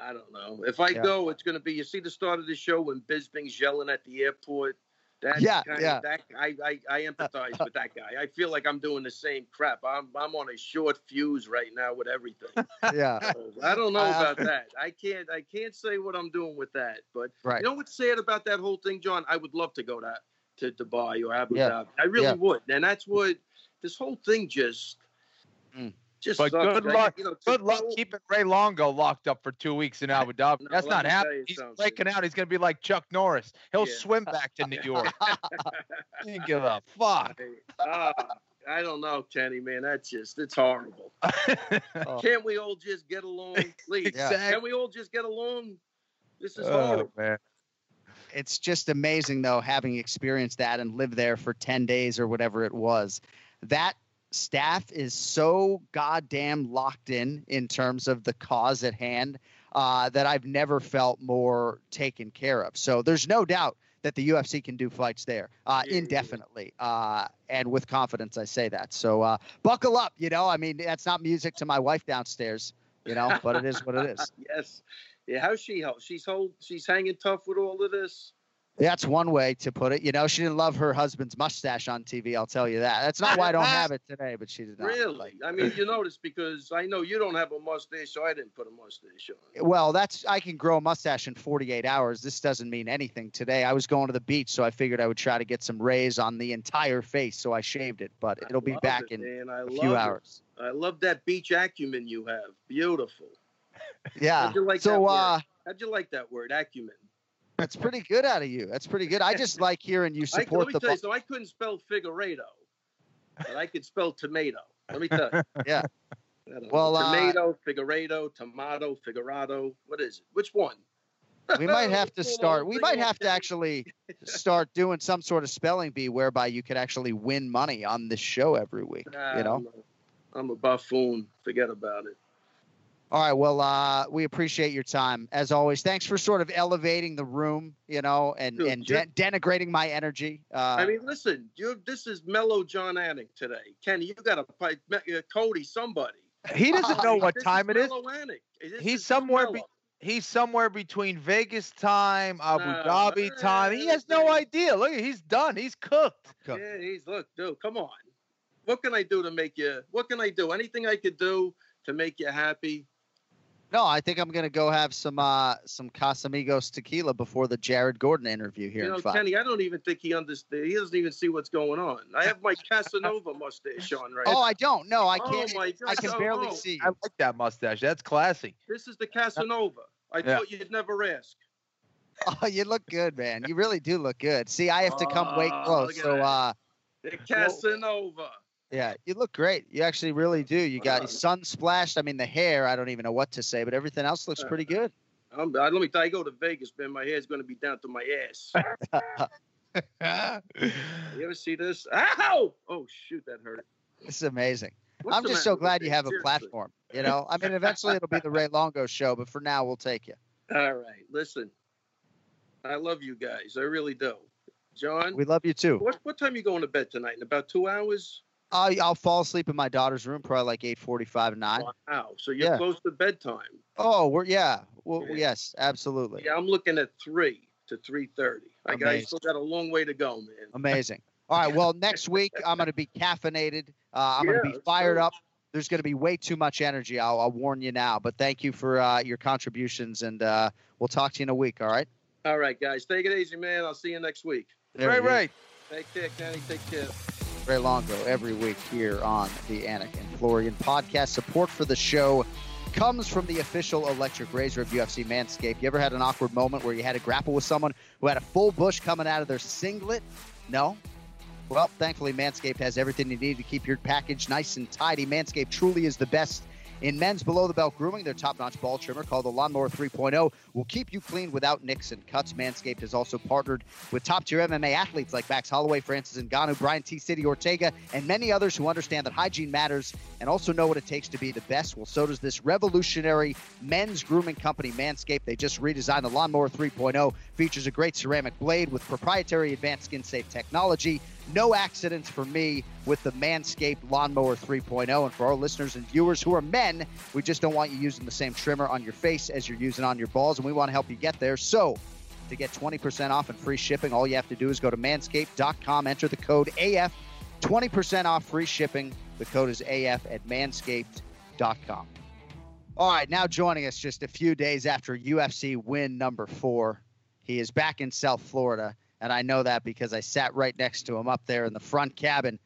I don't know. If I Yeah. go, it's going to be. You see the start of the show when Bisping's yelling at the airport. That's Yeah, kind yeah. Of, that I, I I empathize with that guy. I feel like I'm doing the same crap. I'm I'm on a short fuse right now with everything. Yeah, So, I don't know about that. I can't I can't say what I'm doing with that. But Right. you know what's sad about that whole thing, John? I would love to go to to Dubai or Abu Yeah. Dhabi. I really Yeah. would. And that's what this whole thing just Mm. Just But sucks. good I- luck. you know, Good luck keeping Ray Longo locked up for two weeks in Abu Dhabi. No, That's not happening. He's something. breaking out. He's going to be like Chuck Norris. He'll Yeah. swim back to New York. he didn't give a fuck. Ah, I don't know, Kenny, man. That's just it's horrible. Oh. Can't we all just get along, please? Yeah. Can we all just get along? This is Oh, horrible. man. it's just amazing though having experienced that and lived there for 10 days or whatever it was that staff is so goddamn locked in in terms of the cause at hand uh, that i've never felt more taken care of so there's no doubt that the ufc can do fights there uh, Yeah, yeah, yeah. indefinitely uh, and with confidence i say that so uh, buckle up you know i mean that's not music to my wife downstairs you know but it is what it is yes. Yeah. How's she? She's hold? She's hanging tough with all of this. That's one way to put it. You know, she didn't love her husband's mustache on TV. I'll tell you that. That's not why I don't have it today, but she did not. Really? I mean, you notice because I know you don't have a mustache, so I didn't put a mustache on. Well, that's I can grow a mustache in 48 hours. This doesn't mean anything today. I was going to the beach, so I figured I would try to get some rays on the entire face, so I shaved it. But it'll be back it, in man. I a few it. hours. I love that beach acumen you have. Beautiful. Yeah. How'd you like that so word? uh, How'd you like that word, acumen? That's pretty good out of you. That's pretty good. I just like hearing you support I, let me the. tell you, so I couldn't spell figueredo, but I could spell tomato. Let me tell you. yeah. I don't know. Well, uh, tomato, figueredo, tomato, figurado. What is it? Which one? we might have to start. We might have to actually start doing some sort of spelling bee whereby you could actually win money on this show every week. Nah, You know. I'm a- I'm a buffoon. Forget about it. All right. Well, uh, we appreciate your time as always. Thanks for sort of elevating the room, you know, and Dude, and you- de- denigrating my energy. Uh, I mean, listen, you this is mellow John Anik today. Kenny, you got to fight uh, Cody, somebody. He doesn't know what This time it is. mellow Anik. This He's is somewhere. Be, he's somewhere between Vegas time, Abu No, Dhabi time. He has no idea. Look, he's done. He's cooked. Yeah, he's look, dude, come on. What can I do to make you? What can I do? Anything I could do to make you happy? No, I think I'm gonna go have some uh, some Casamigos tequila before the Jared Gordon interview here You know, in. Kenny, I don't even think he understands. He doesn't even see what's going on. I have my Casanova mustache on right Oh, now. I don't. No, I Oh can't. my I can God, barely oh. see. I like that mustache. That's classy. This is the Casanova. I Yeah. thought you'd never ask. Oh, you look good, man. You really do look good. See, I have to come way Oh, close. So, that. uh, The Casanova. Yeah, you look great. You actually really do. You got Uh, sun splashed. I mean, the hair. I don't even know what to say, but everything else looks pretty good. I'm, I, let me tell you, I go to Vegas, man. My hair's going to be down to my ass. you ever see this? Ow! Oh, shoot, that hurt. This is amazing. What's I'm just so glad you have a platform. You know, I mean, eventually it'll be the Ray Longo show, but for now, we'll take you. All right, listen. I love you guys. I really do. John, We love you too. what, what time you going to bed tonight? In about two hours? I'll, I'll fall asleep in my daughter's room, probably like 8:45, 9. Wow. So you're Yeah. close to bedtime. Oh, we're yeah. Well, Yeah. yes, absolutely. Yeah, I'm looking at three to three thirty. I got I Amazing. still got a long way to go, man. Amazing. All right. Well, next week I'm going to be caffeinated. Uh, I'm going to be fired go. up. There's going to be way too much energy. I'll, I'll warn you now. But thank you for uh, your contributions, and uh, we'll talk to you in a week. All right. All right, guys. Take it easy, man. I'll see you next week. There Right, right. Take care, Kenny. Take care. Ray Longo every week here on the Anik and Florian podcast. Support for the show comes from the official electric razor of UFC Manscaped. You ever had an awkward moment where you had to grapple with someone who had a full bush coming out of their singlet? No? Well, thankfully, Manscaped has everything you need to keep your package nice and tidy. Manscaped truly is the best in men's below the belt grooming. Their top notch ball trimmer called the Lawnmower 3.0 will keep you clean without nicks and cuts. Manscaped has also partnered with top tier MMA athletes like Max Holloway, Francis Ngannou, Brian T. City Ortega, and many others who understand that hygiene matters and also know what it takes to be the best. Well, so does this revolutionary men's grooming company, Manscaped. They just redesigned the Lawnmower 3.0, features a great ceramic blade with proprietary advanced skin safe technology. No accidents for me with the Manscaped Lawnmower 3.0. And for our listeners and viewers who are men, we just don't want you using the same trimmer on your face as you're using on your balls, and we want to help you get there. So, to get 20% off and free shipping, all you have to do is go to manscaped.com, enter the code AF, 20% off free shipping. The code is AF at manscaped.com. All right, now joining us just a few days after UFC win number four. He is back in South Florida, and I know that because I sat right next to him up there in the front cabin.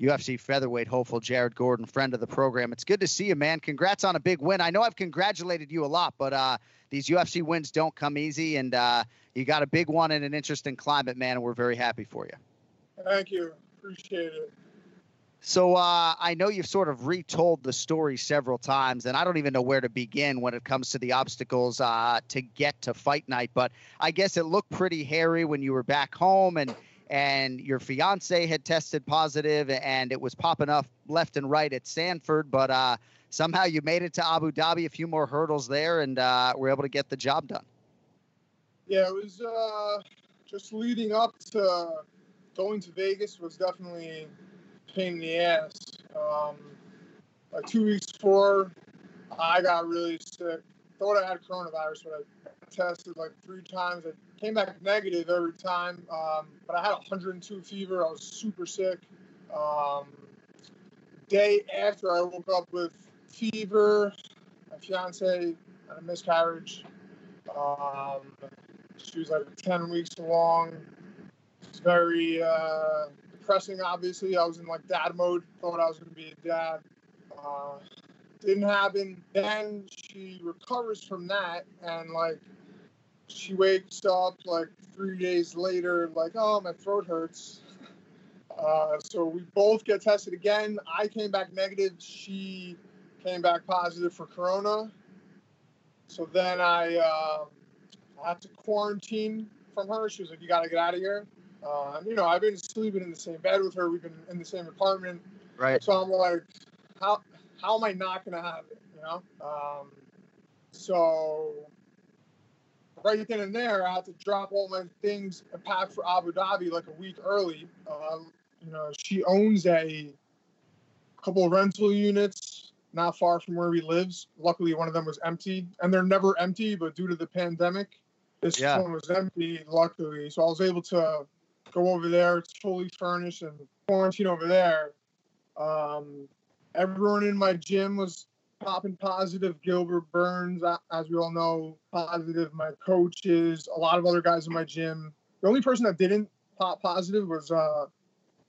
UFC featherweight hopeful Jared Gordon, friend of the program. It's good to see you, man. Congrats on a big win. I know I've congratulated you a lot, but uh, these UFC wins don't come easy, and uh, you got a big one in an interesting climate, man, and we're very happy for you. Thank you. Appreciate it. So uh, I know you've sort of retold the story several times, and I don't even know where to begin when it comes to the obstacles uh, to get to fight night. But I guess it looked pretty hairy when you were back home, and and your fiance had tested positive, and it was popping up left and right at Sanford. But uh, somehow you made it to Abu Dhabi, a few more hurdles there, and uh, were able to get the job done. Yeah, it was uh, just leading up to going to Vegas was definitely pain in the ass. Um, like two weeks before, I got really sick. Thought I had coronavirus, but I tested like three times. I came back negative every time. Um, but I had 102 fever. I was super sick. Um, day after I woke up with fever, my fiance had a miscarriage. Um, she was like 10 weeks along. It's very uh, depressing, obviously. I was in like dad mode, thought I was going to be a dad. Uh, didn't happen. Then she recovers from that and like she wakes up like three days later, like, oh, my throat hurts. Uh, so we both get tested again. I came back negative. She came back positive for corona. So then I, uh, I had to quarantine from her. She was like, "You got to get out of here." Uh, you know, I've been sleeping in the same bed with her. We've been in the same apartment. Right. So I'm like, how how am I not gonna have it? You know. Um, so right then and there, I had to drop all my things and pack for Abu Dhabi like a week early. Um, you know, she owns a couple of rental units not far from where we lives. Luckily, one of them was empty, and they're never empty. But due to the pandemic, this Yeah. one was empty. Luckily, so I was able to go over there. It's fully furnished and quarantine over there. Um, everyone in my gym was popping positive. Gilbert Burns, as we all know, positive. My coaches, a lot of other guys in my gym. The only person that didn't pop positive was uh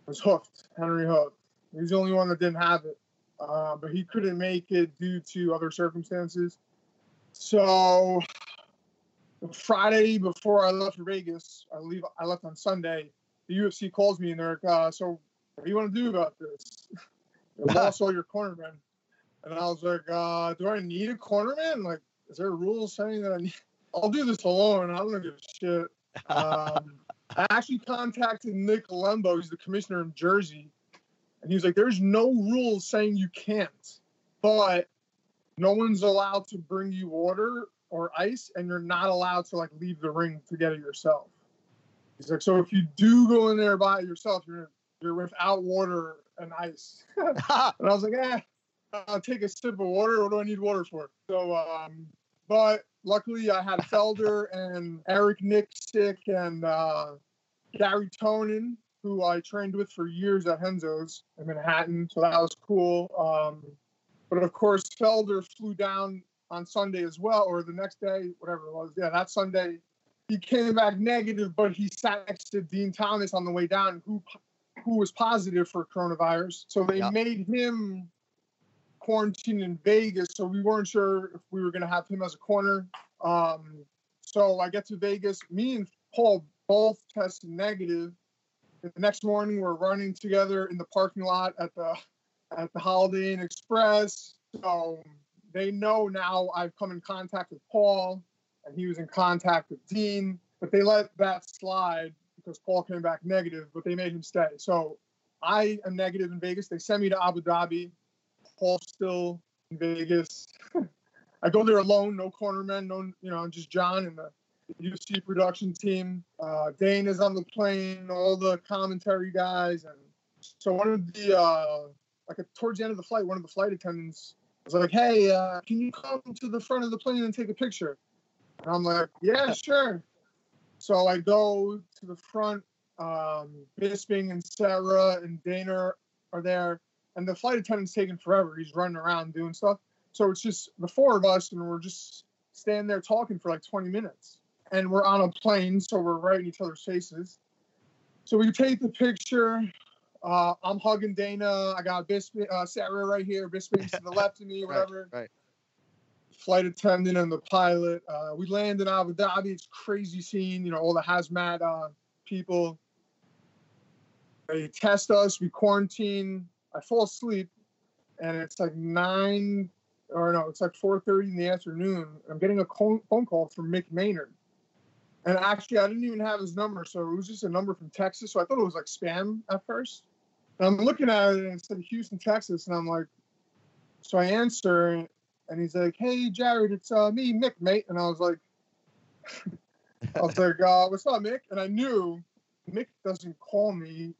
was Hooft, Henry Hooft. He's the only one that didn't have it, uh, but he couldn't make it due to other circumstances. So Friday before I left for Vegas, I leave. I left on Sunday. The UFC calls me and they're like, uh, "So, what do you want to do about this?" They lost all your cornermen, and I was like, uh, "Do I need a cornerman? Like, is there a rule saying that I need? I'll do this alone. I don't give a shit." Um, I actually contacted Nick Lembo. He's the commissioner in Jersey, and he was like, "There's no rules saying you can't, but no one's allowed to bring you water or ice, and you're not allowed to like leave the ring to get it yourself." He's like, "So if you do go in there by yourself, you're you're without water and ice." and I was like, "Eh, I'll take a sip of water. What do I need water for?" So, um, but luckily I had Felder and Eric Nicksick and uh, Gary Tonon, who I trained with for years at Renzo's in Manhattan. So that was cool. Um, but of course, Felder flew down on Sunday as well, or the next day, whatever it was. Yeah, that Sunday, he came back negative, but he sat next to Dean Thomas on the way down, who who was positive for coronavirus. So they Yep. made him quarantine in Vegas, so we weren't sure if we were going to have him as a corner. Um, so I get to Vegas. Me and Paul both tested negative. The next morning, we're running together in the parking lot at the at the Holiday Inn Express. So they know now I've come in contact with Paul, and he was in contact with Dean. But they let that slide because Paul came back negative, but they made him stay. So I am negative in Vegas. They sent me to Abu Dhabi. Paul's still in Vegas. I go there alone, no cornermen, no, you know, just John and the UFC production team. Uh, Dane is on the plane, all the commentary guys, and so one of the uh, like towards the end of the flight, one of the flight attendants was like, "Hey, uh, can you come to the front of the plane and take a picture?" And I'm like, "Yeah, sure." So I go to the front. Um, Bisping and Serra and Dana are there, and the flight attendant's taking forever. He's running around doing stuff. So it's just the four of us, and we're just standing there talking for like 20 minutes. And we're on a plane, so we're right in each other's faces. So we take the picture. Uh, I'm hugging Dana. I got Bisping, uh, Serra right here. Bisping's to the left of me, whatever. Right. Flight attendant and the pilot. Uh, we land in Abu Dhabi. It's crazy scene. You know, all the hazmat uh, people. They test us. We quarantine. I fall asleep, and it's like nine, or no, it's like 4:30 in the afternoon. I'm getting a phone call from Mick Maynard, and actually, I didn't even have his number, so it was just a number from Texas. So I thought it was like spam at first. I'm looking at it, and it said Houston, Texas, and I'm like, so I answer, and he's like, "Hey, Jared, it's uh, me, Mick, mate," and I was like. I was like, uh, "What's up, Mick?" And I knew Mick doesn't call me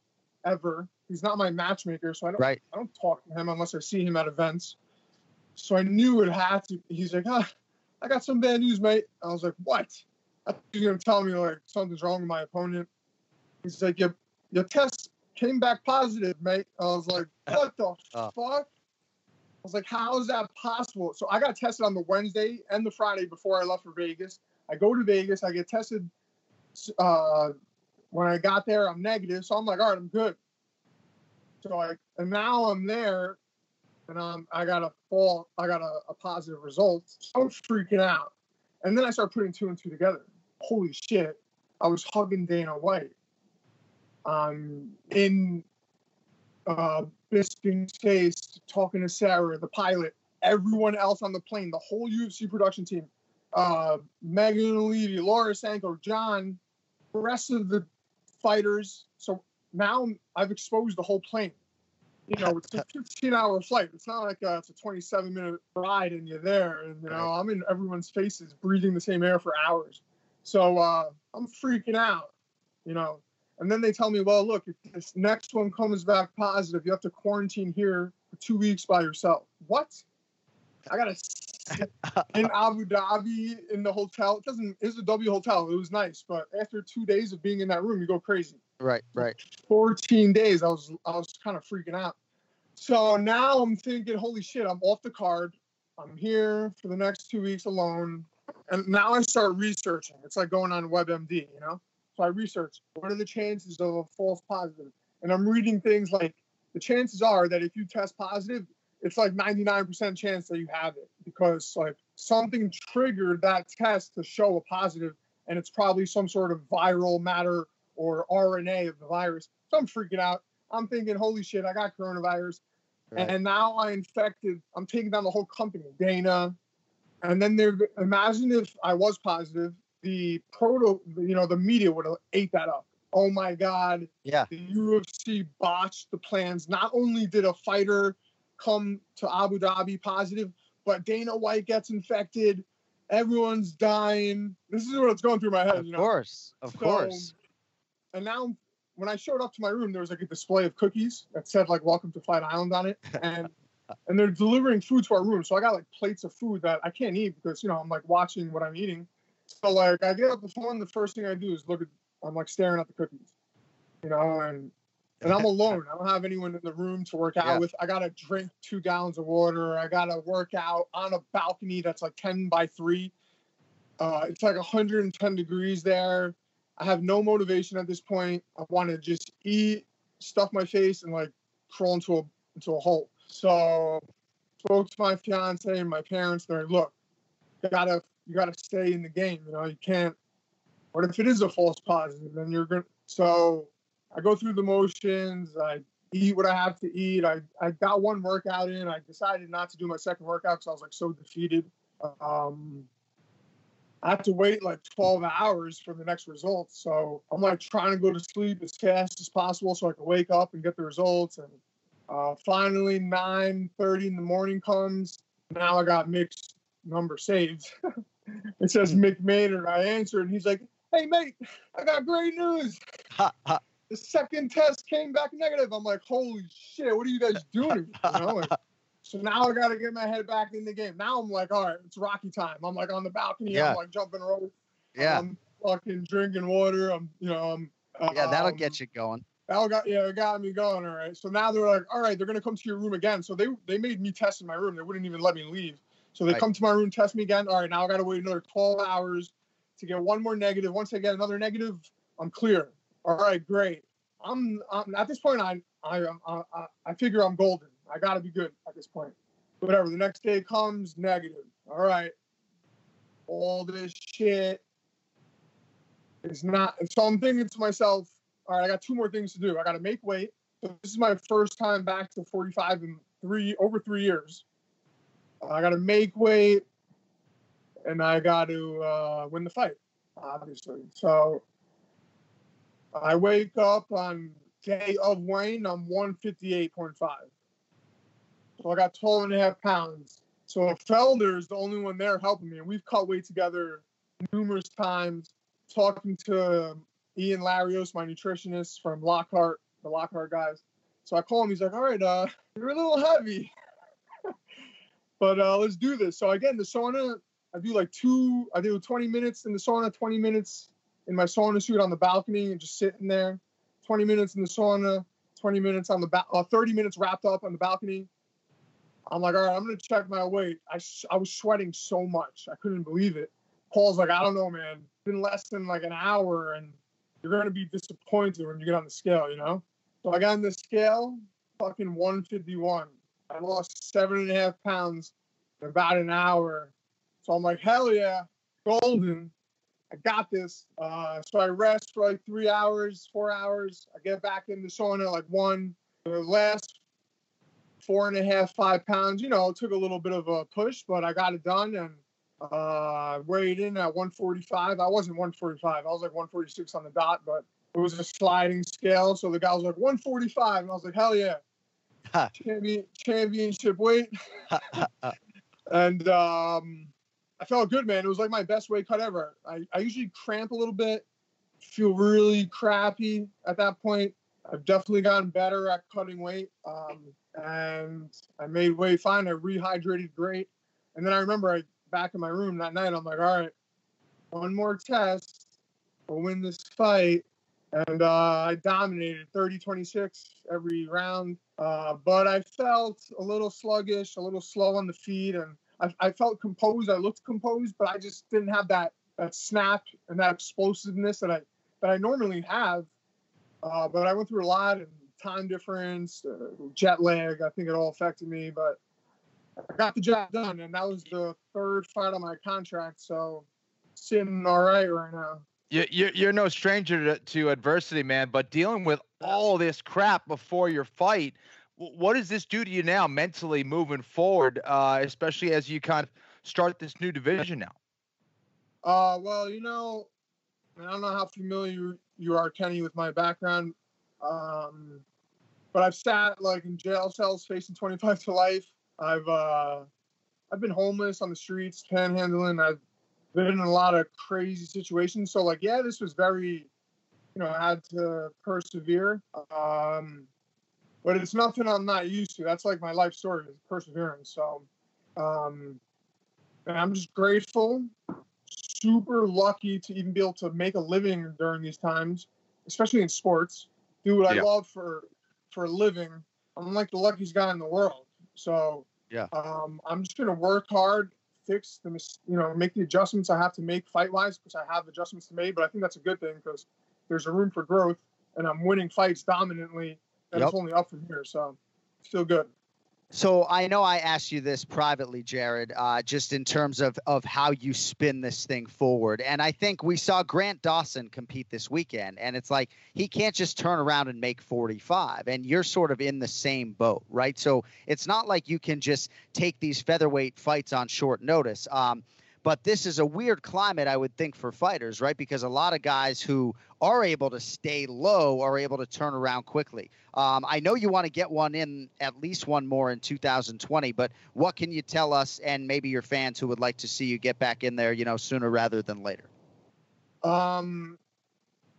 ever. He's not my matchmaker, so I don't. Right. I don't talk to him unless I see him at events. So I knew it had to. He's like, ah, I got some bad news, mate. I was like, what? He's gonna tell me like something's wrong with my opponent. He's like, your your test came back positive, mate. I was like, what the Oh. fuck? I was like, how is that possible? So I got tested on the Wednesday and the Friday before I left for Vegas. I go to Vegas, I get tested. Uh, when I got there, I'm negative, so I'm like, all right, I'm good. So I and now I'm there, and I'm, I got a fall, I got a, a positive result. So I'm freaking out, and then I start putting two and two together. Holy shit! I was hugging Dana White. Um, in uh, Bisping's face, talking to Serra, the pilot, everyone else on the plane, the whole UFC production team, uh, Megan Olivi, Laura Sanko, John, the rest of the fighters. So now I've exposed the whole plane. You know, it's a 15 hour flight. It's not like uh it's a 27 minute ride and you're there. And, you know, I'm in everyone's faces breathing the same air for hours. So uh, I'm freaking out, you know. And then they tell me, well, look, if this next one comes back positive, you have to quarantine here for two weeks by yourself. What? I got to sit in Abu Dhabi in the hotel. It doesn't, it's a W hotel. It was nice. But after two days of being in that room, you go crazy. Right, right. 14 days, I was I was kind of freaking out. So now I'm thinking, holy shit, I'm off the card. I'm here for the next two weeks alone. And now I start researching. It's like going on WebMD, you know? I research what are the chances of a false positive? And I'm reading things like the chances are that if you test positive, it's like 99% chance that you have it because like something triggered that test to show a positive and it's probably some sort of viral matter or RNA of the virus. So I'm freaking out. I'm thinking, holy shit, I got coronavirus. Right. And now I infected, I'm taking down the whole company, Dana. And then they're, imagine if I was positive, the proto, you know, the media would have ate that up. Oh my God. Yeah. The UFC botched the plans. Not only did a fighter come to Abu Dhabi positive, but Dana White gets infected. Everyone's dying. This is what's going through my head. Of you know? course, of So- course. And now, when I showed up to my room, there was like a display of cookies that said like "Welcome to Fight Island" on it, and and they're delivering food to our room. So I got like plates of food that I can't eat because you know I'm like watching what I'm eating. So like I get up the phone, the first thing I do is look at. I'm like staring at the cookies, you know, and and I'm alone. I don't have anyone in the room to work out Yeah. with. I gotta drink two gallons of water. I gotta work out on a balcony that's like 10 by three. Uh, it's like 110 degrees there. I have no motivation at this point. I want to just eat, stuff my face, and like crawl into a into a hole. So spoke to my fiance and my parents. They're like, look, gotta you gotta stay in the game. You know, you can't. What if it is a false positive? Then you're gonna. So I go through the motions. I eat what I have to eat. I, I got one workout in. I decided not to do my second workout because I was like so defeated. Um, I have to wait like 12 hours for the next results. So I'm like trying to go to sleep as fast as possible so I can wake up and get the results. And uh, finally, 9:30 in the morning comes. Now I got Mick's number saved. it says Mick Maynard. I answer and he's like, "Hey mate, I got great news. the second test came back negative." I'm like, "Holy shit! What are you guys doing?" You know, like, so now I got to get my head back in the game. Now I'm like, all right, it's Rocky time. I'm like on the balcony. Yeah. I'm like jumping rope. Yeah. I'm fucking drinking water. I'm, you know, I'm. yeah, that'll um, get you going. That got yeah, it got me going. All right. So now they're like, all right, they're gonna come to your room again. So they they made me test in my room. They wouldn't even let me leave. So they Right. come to my room, test me again. All right, now I gotta wait another 12 hours to get one more negative. Once I get another negative, I'm clear. All right, great. I'm, I'm at this point. I I I, I, figure I'm golden. I gotta be good at this point. Whatever. The next day comes negative. All right. All this shit is not. So I'm thinking to myself, all right, I got two more things to do. I got to make weight. So this is my first time back to 45 in three over three years. I got to make weight, and I got to uh, win the fight, obviously. So I wake up on day of weighing. I'm 158.5. So I got 12 and a half pounds. So Felder is the only one there helping me, and we've cut weight together numerous times. Talking to Ian Larios, my nutritionist from Lockhart, the Lockhart guys. So I call him. He's like, "All right, uh, you're a little heavy, but uh, let's do this." So again, the sauna I do like two. I do 20 minutes in the sauna, 20 minutes in my sauna suit on the balcony, and just sitting there. 20 minutes in the sauna, 20 minutes on the ba- uh, 30 minutes wrapped up on the balcony. I'm like, all right, I'm gonna check my weight. I I was sweating so much, I couldn't believe it. Paul's like, I don't know, man. It's been less than like an hour, and you're gonna be disappointed when you get on the scale, you know. So I got on the scale, fucking 151. I lost seven and a half pounds in about an hour. So I'm like, hell yeah, golden. I got this. Uh, so I rest for like three hours, four hours. I get back in the sauna like one. The last four and a half, five pounds, you know, took a little bit of a push, but I got it done and uh, weighed in at 145. I wasn't 145. I was like 146 on the dot, but it was a sliding scale. So the guy was like 145. And I was like, hell yeah. Champion, championship weight. and um, I felt good, man. It was like my best weight cut ever. I, I usually cramp a little bit, feel really crappy at that point. I've definitely gotten better at cutting weight. Um, and I made weight fine. I rehydrated great. And then I remember I back in my room that night, I'm like, all right, one more test. We'll win this fight. And uh, I dominated 30 26 every round. Uh, but I felt a little sluggish, a little slow on the feet. And I, I felt composed. I looked composed, but I just didn't have that, that snap and that explosiveness that I, that I normally have. Uh, but I went through a lot and time difference, uh, jet lag. I think it all affected me, but I got the job done, and that was the third fight on my contract. So sitting all right right now. You're, you're no stranger to, to adversity, man. But dealing with all this crap before your fight, what does this do to you now mentally moving forward, uh, especially as you kind of start this new division now? Uh, well, you know, I don't know how familiar you are, Kenny, with my background. Um, but I've sat like in jail cells facing 25 to life. I've uh, I've been homeless on the streets, panhandling. I've been in a lot of crazy situations. So like, yeah, this was very, you know, I had to persevere. Um, but it's nothing I'm not used to. That's like my life story is perseverance. So, um, and I'm just grateful, super lucky to even be able to make a living during these times, especially in sports. Do what Yeah. I love for for a living. I'm like the luckiest guy in the world. So Yeah. um, I'm just gonna work hard, fix the you know make the adjustments I have to make fight wise because I have adjustments to make. But I think that's a good thing because there's a room for growth, and I'm winning fights dominantly, and it's only up from here. So feel good. So I know I asked you this privately, Jared, uh, just in terms of of how you spin this thing forward. And I think we saw Grant Dawson compete this weekend, and it's like he can't just turn around and make 45. And you're sort of in the same boat, right? So it's not like you can just take these featherweight fights on short notice. Um, but this is a weird climate, I would think, for fighters, right? Because a lot of guys who are able to stay low are able to turn around quickly. Um, I know you want to get one in, at least one more in 2020, but what can you tell us and maybe your fans who would like to see you get back in there, you know, sooner rather than later? Um,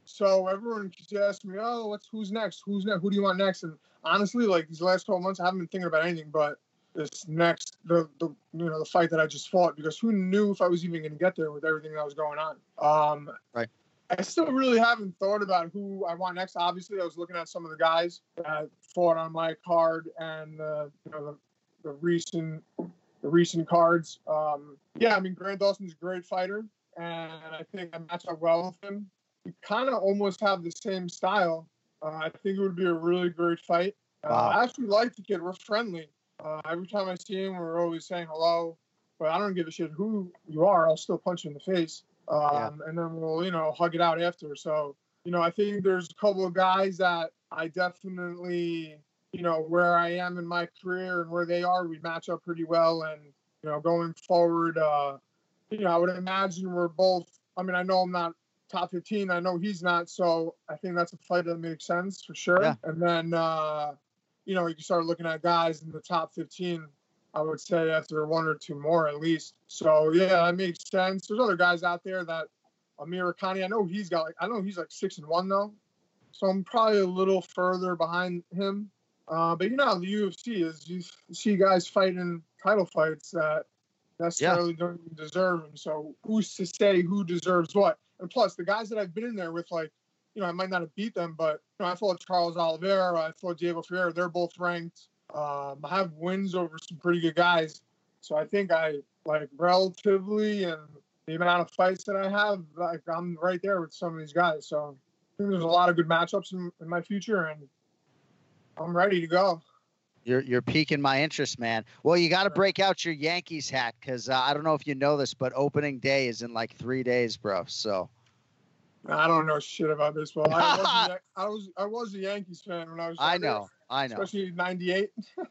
so everyone keeps asking me, "Oh, what's who's next? Who's next? Who do you want next?" And honestly, like these last 12 months, I haven't been thinking about anything but this next, the, the you know, the fight that I just fought because who knew if I was even going to get there with everything that was going on. Um, right. I still really haven't thought about who I want next. Obviously, I was looking at some of the guys that fought on my card and uh, you know the, the recent the recent cards. Um, yeah, I mean Grant Dawson's a great fighter, and I think I match up well with him. We kind of almost have the same style. Uh, I think it would be a really great fight. Uh, Wow. I actually like the kid. We're friendly. Uh, every time I see him, we're always saying hello. But I don't give a shit who you are. I'll still punch you in the face. Um, And then we'll, you know, hug it out after. So, you know, I think there's a couple of guys that I definitely, you know, where I am in my career and where they are, we match up pretty well. And, you know, going forward, uh, you know, I would imagine we're both, I mean, I know I'm not top 15. I know he's not. So I think that's a fight that makes sense for sure. Yeah. And then, uh, you know, you start looking at guys in the top 15, I would say after one or two more at least. So yeah, that makes sense. There's other guys out there that Amir Khani, I know he's got like, I know he's like six and one though. So I'm probably a little further behind him. Uh, but you know how the UFC is. You see guys fighting title fights that necessarily don't even deserve him. So who's to say who deserves what? And plus, the guys that I've been in there with, like, you know, I might not have beat them, but you know, I fought Charles Oliveira, I fought Diego Ferreira. They're both ranked. Um, I have wins over some pretty good guys. So I think I like relatively and the amount of fights that I have, like I'm right there with some of these guys. So I think there's a lot of good matchups in, in my future, and I'm ready to go. You're you're piquing my interest, man. Well, you got to break out your Yankees hat because uh, I don't know if you know this, but opening day is in like three days, bro. So I don't know shit about baseball. I was, I was I was a Yankees fan when I was. I know, I know. Especially '98.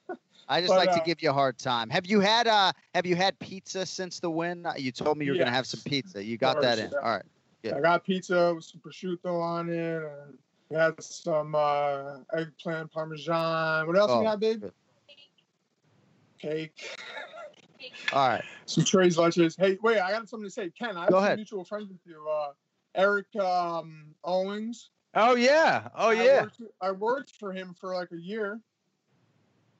I just but, like uh, to give you a hard time. Have you had uh Have you had pizza since the win? You told me you were yes. gonna have some pizza. You got that in. All right. Yeah. I got pizza with some prosciutto on it, and we had some uh, eggplant parmesan. What else oh, we got, babe? Good. Cake. All right. Some trays lunches. Hey, wait, I got something to say. Ken, I have Go some ahead. mutual friends with you. Uh, Eric um, Owings. Oh yeah. Oh I yeah. Worked, I worked for him for like a year.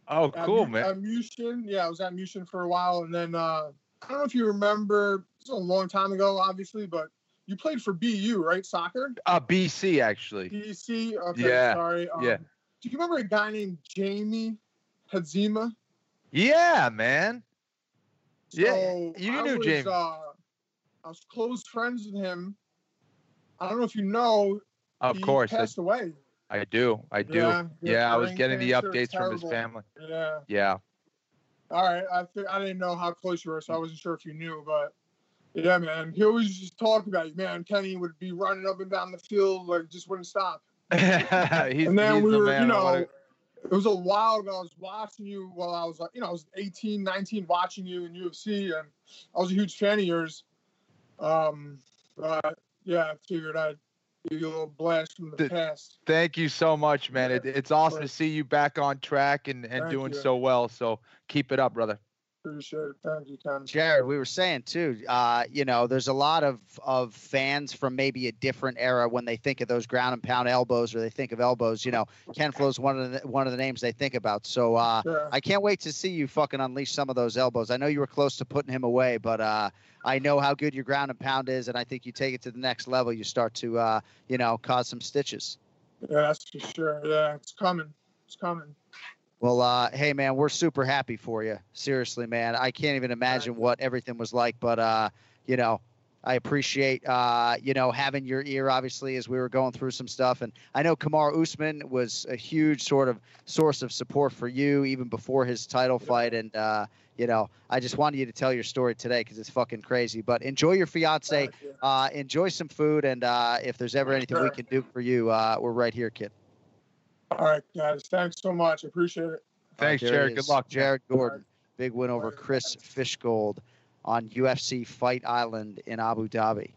Oh, cool, at, man. At Mushin, yeah, I was at Mushin for a while, and then uh, I don't know if you remember. It's a long time ago, obviously, but you played for BU, right? Soccer. Uh, BC actually. BC. Okay, yeah. sorry. Um, yeah. Do you remember a guy named Jamie Hadzima? Yeah, man. So yeah, you I knew was, Jamie. Uh, I was close friends with him. I don't know if you know. Of he course, passed I, away. I do. I do. Yeah, Yeah, I was getting the updates from his family. Yeah. Yeah. All right. I th- I didn't know how close you were, so I wasn't sure if you knew, but yeah, man. He always just talked about you, man. Kenny would be running up and down the field, like just wouldn't stop. he's, and then we the were, you know, it was a while ago. I was watching you while I was like, you know, I was 18, 19, watching you in UFC, and I was a huge fan of yours. Um, but yeah, I figured I'd give you a little blast from the Th- past. Thank you so much, man. It, it's awesome to see you back on track and, and Thank doing you. so well. So keep it up, brother. Appreciate it. Thank you, Ken. Jared, we were saying too, uh, you know, there's a lot of, of fans from maybe a different era when they think of those ground and pound elbows or they think of elbows. You know, Ken Flo's one of the one of the names they think about. So uh, Sure. I can't wait to see you fucking unleash some of those elbows. I know you were close to putting him away, but uh, I know how good your ground and pound is, and I think you take it to the next level. You start to, uh, you know, cause some stitches. Yeah, that's for sure. Yeah, it's coming. It's coming. Well, uh, hey man, we're super happy for you. Seriously, man. I can't even imagine what everything was like, but uh, you know, I appreciate uh, you know, having your ear obviously as we were going through some stuff. And I know Kamaru Usman was a huge sort of source of support for you even before his title fight. And uh, you know, I just wanted you to tell your story today because it's fucking crazy. But enjoy your fiance, uh, enjoy some food, and uh, if there's ever anything we can do for you, uh, we're right here, kid. All right, guys. Thanks so much. Appreciate it. Thanks, There he Jared. Good luck. Jared Gordon, big win over Chris Fishgold on UFC Fight Island in Abu Dhabi.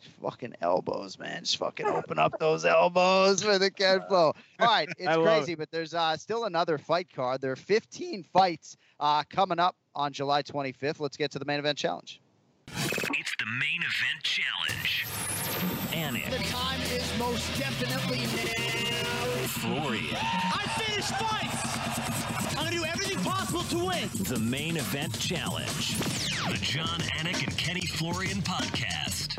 Just fucking elbows, man. Just fucking open up those elbows for the Ken Flo. All right, it's I love crazy, but there's uh, still another fight card. There are 15 fights uh, coming up on July 25th. Let's get to the main event challenge. It's the main event challenge. Anik, The time is most definitely now. Florian, I finished fights. I'm gonna do everything possible to win. the main event challenge. The John Anik and Kenny Florian podcast.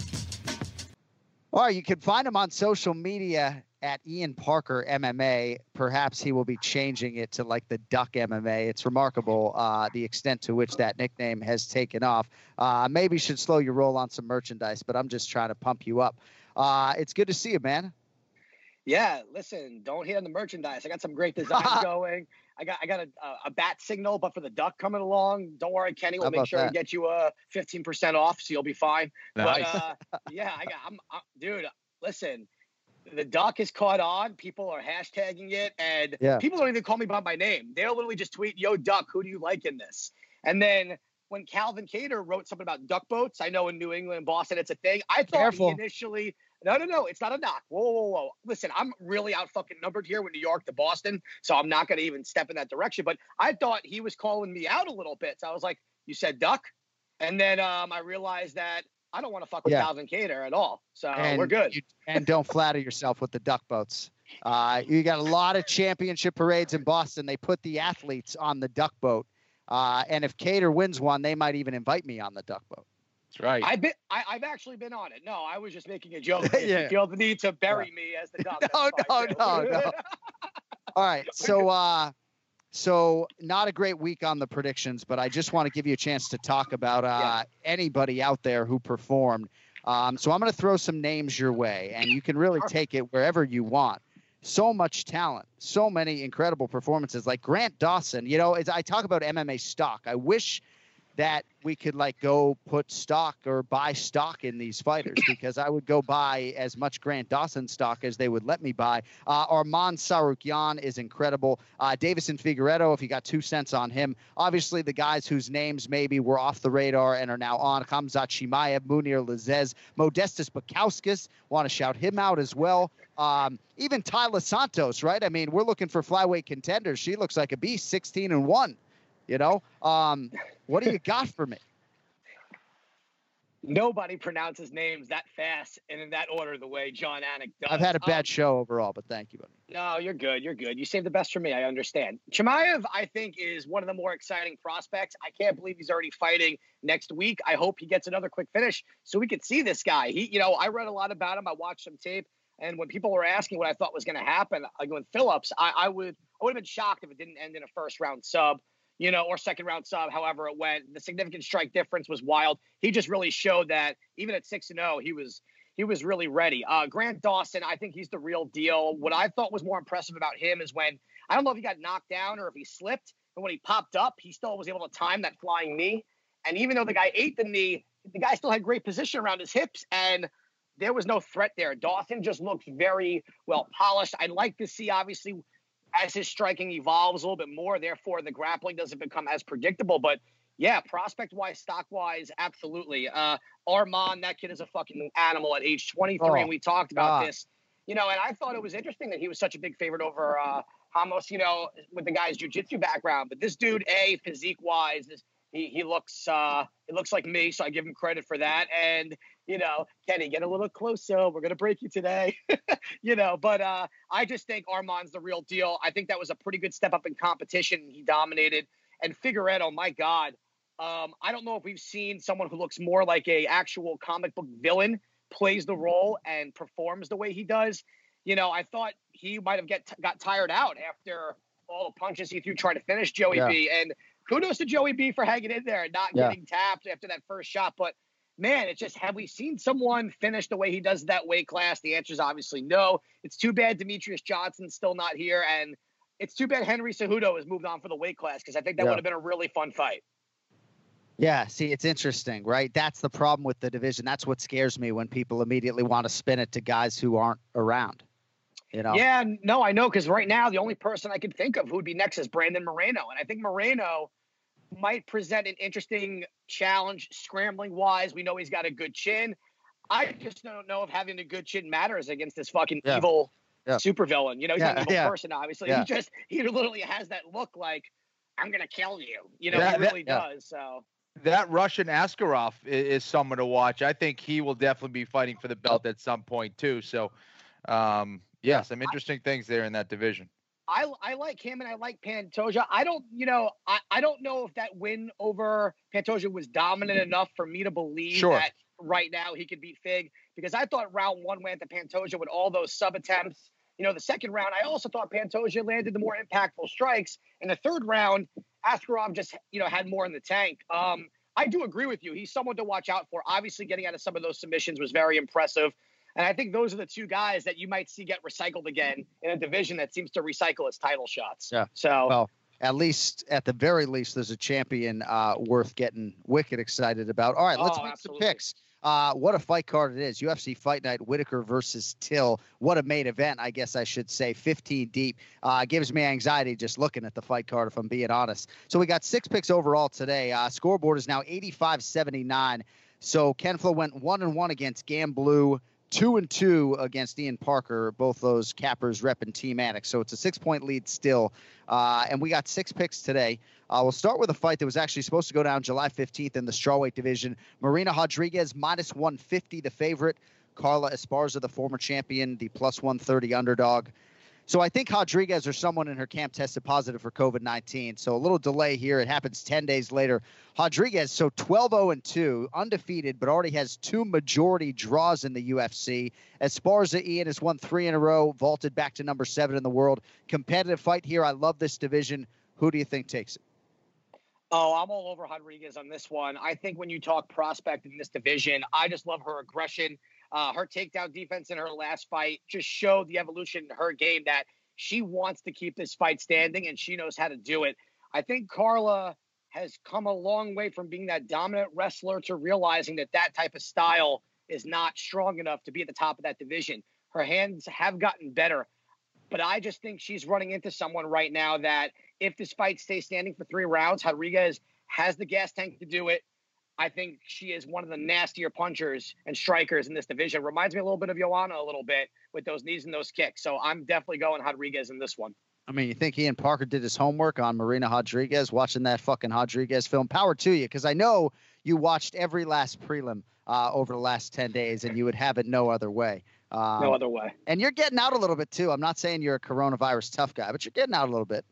All right, you can find him on social media at Ian Parker MMA. Perhaps he will be changing it to like the Duck MMA. It's remarkable uh, the extent to which that nickname has taken off. Uh, maybe should slow your roll on some merchandise, but I'm just trying to pump you up. Uh, it's good to see you, man. Yeah, listen, don't hit on the merchandise. I got some great designs going. I got I got a, a, bat signal, but for the duck coming along, don't worry, Kenny. We'll make sure that? we get you a fifteen percent off, so you'll be fine. Nice. But uh, yeah, I got. I'm, i dude. Listen, the duck is caught on. People are hashtagging it, and Yeah. people don't even call me by my name. They'll literally just tweet, "Yo, duck, who do you like in this?" And then when Calvin Kattar wrote something about duck boats, I know in New England, Boston, it's a thing. I thought initially. No, no, no. It's not a knock. Whoa, whoa, whoa. Listen, I'm really out fucking numbered here with New York to Boston, so I'm not going to even step in that direction. But I thought he was calling me out a little bit. So I was like, "You said duck," and then um, I realized that I don't want to fuck with Yeah. Calvin Kattar at all. So and we're good. you- and don't flatter yourself with the duck boats. Uh, you got a lot of championship parades in Boston. They put the athletes on the duck boat. Uh, and if Kattar wins one, they might even invite me on the duck boat. That's right. I've been, I, I've actually been on it. No, I was just making a joke. Yeah. you feel the need to bury me as the duck. No, no, no, no. All right. So uh so not a great week on the predictions, but I just want to give you a chance to talk about uh anybody out there who performed. Um, so I'm going to throw some names your way, and you can really take it wherever you want. So much talent, so many incredible performances. Like Grant Dawson, you know, as I talk about MMA stock, I wish that we could like go put stock or buy stock in these fighters because I would go buy as much Grant Dawson stock as they would let me buy. Uh, Arman Tsarukyan is incredible. Uh, Deiveson Figueiredo, if you got two cents on him, obviously the guys whose names maybe were off the radar and are now on Khamzat Chimaev, Mounir Lazzez, Modestas Bukauskas, want to shout him out as well. Um, even Taila Santos, right? I mean, we're looking for flyweight contenders. She looks like a beast, 16 and 1. You know, um, what do you got for me? Nobody pronounces names that fast and in that order the way Jon Anik does. I've had a bad Um, show overall, but thank you, buddy. No, you're good. You're good. You saved the best for me. I understand. Chimaev, I think, is one of the more exciting prospects. I can't believe he's already fighting next week. I hope he gets another quick finish so we could see this guy. He, you know, I read a lot about him. I watched some tape, and when people were asking what I thought was going to happen, like with Phillips, I, I would, I would have been shocked if it didn't end in a first round sub. You know, or second round sub, however it went. The significant strike difference was wild. He just really showed that even at six and zero, he was he was really ready. Uh, Grant Dawson, I think he's the real deal. What I thought was more impressive about him is when I don't know if he got knocked down or if he slipped, but when he popped up, he still was able to time that flying knee. And even though the guy ate the knee, the guy still had great position around his hips, and there was no threat there. Dawson just looks very well polished. I'd like to see, obviously, as his striking evolves a little bit more, therefore the grappling doesn't become as predictable. But yeah, prospect wise, stock wise, absolutely. Uh, Arman, that kid is a fucking animal at age 23, Oh, and we talked about God. this. You know, and I thought it was interesting that he was such a big favorite over uh, Hamos, you know, with the guy's jujitsu background. But this dude, a physique wise, is he he looks uh it looks like me, so I give him credit for that. And you know, Kenny, get a little closer. We're gonna break you today. you know, but uh I just think Arman's the real deal. I think that was a pretty good step up in competition. He dominated. And Figueiredo, my God, um, I don't know if we've seen someone who looks more like a actual comic book villain plays the role and performs the way he does. You know, I thought he might have get got tired out after all the punches he threw trying to finish Joey Yeah. B. And kudos to Joey B for hanging in there and not Yeah. getting tapped after that first shot. But man, it's just have we seen someone finish the way he does that weight class? The answer is obviously no. It's too bad Demetrious Johnson's still not here, and it's too bad Henry Cejudo has moved on for the weight class because I think that Yeah. would have been a really fun fight. Yeah, see, it's interesting, right? That's the problem with the division. That's what scares me when people immediately want to spin it to guys who aren't around. You know? Yeah, no, I know because right now the only person I could think of who would be next is Brandon Moreno, and I think Moreno might present an interesting challenge scrambling wise. We know he's got a good chin. I just don't know if having a good chin matters against this fucking Yeah. evil Yeah. supervillain. You know, he's Yeah, an evil yeah. person, obviously. He just he literally has that look like I'm gonna kill you. You know, he really does. So That Russian Askarov is, someone to watch. I think he will definitely be fighting for the belt at some point too. So, um, yeah, some interesting things there in that division. I I like him and I like Pantoja. I don't, you know, I, I don't know if that win over Pantoja was dominant enough for me to believe Sure. that right now he could beat Fig because I thought round one went to Pantoja with all those sub attempts. You know, the second round, I also thought Pantoja landed the more impactful strikes. And the third round, Askarov just, you know, had more in the tank. Um, I do agree with you. He's someone to watch out for. Obviously, getting out of some of those submissions was very impressive. And I think those are the two guys that you might see get recycled again in a division that seems to recycle its title shots. Yeah. So Well, at least, at the very least, there's a champion uh, worth getting wicked excited about. All right, let's Oh, make absolutely. some picks. Uh, what a fight card it is. UFC Fight Night, Whittaker versus Till. What a main event, I guess I should say. 15 deep. Uh, gives me anxiety just looking at the fight card, if I'm being honest. So we got six picks overall today. Uh, scoreboard is now 85 79. So Ken Flo went one and one against Gamblu, two and two against Ian Parker, both those cappers repping Team Annex. So it's a six point lead still. Uh, and we got six picks today. Uh, we'll start with a fight that was actually supposed to go down July 15th in the strawweight division. Marina Rodriguez minus 150, the favorite. Carla Esparza, the former champion, the plus 130 underdog. So I think Rodriguez or someone in her camp tested positive for COVID 19. So a little delay here. It happens 10 days later. Rodriguez, so 12 0 2, undefeated, but already has two majority draws in the UFC. Esparza Ian has won three in a row, vaulted back to number seven in the world. Competitive fight here. I love this division. Who do you think takes it? Oh, I'm all over Rodriguez on this one. I think when you talk prospect in this division, I just love her aggression. Uh, her takedown defense in her last fight just showed the evolution in her game that she wants to keep this fight standing and she knows how to do it. I think Carla has come a long way from being that dominant wrestler to realizing that that type of style is not strong enough to be at the top of that division. Her hands have gotten better, but I just think she's running into someone right now that if this fight stays standing for three rounds, Rodriguez has the gas tank to do it. I think she is one of the nastier punchers and strikers in this division. Reminds me a little bit of Joanna a little bit with those knees and those kicks. So I'm definitely going Rodriguez in this one. I mean, you think Ian Parker did his homework on Marina Rodriguez, watching that fucking Rodriguez film? Power to you, because I know you watched every last prelim uh, over the last 10 days, and you would have it no other way. Um, no other way. And you're getting out a little bit, too. I'm not saying you're a coronavirus tough guy, but you're getting out a little bit.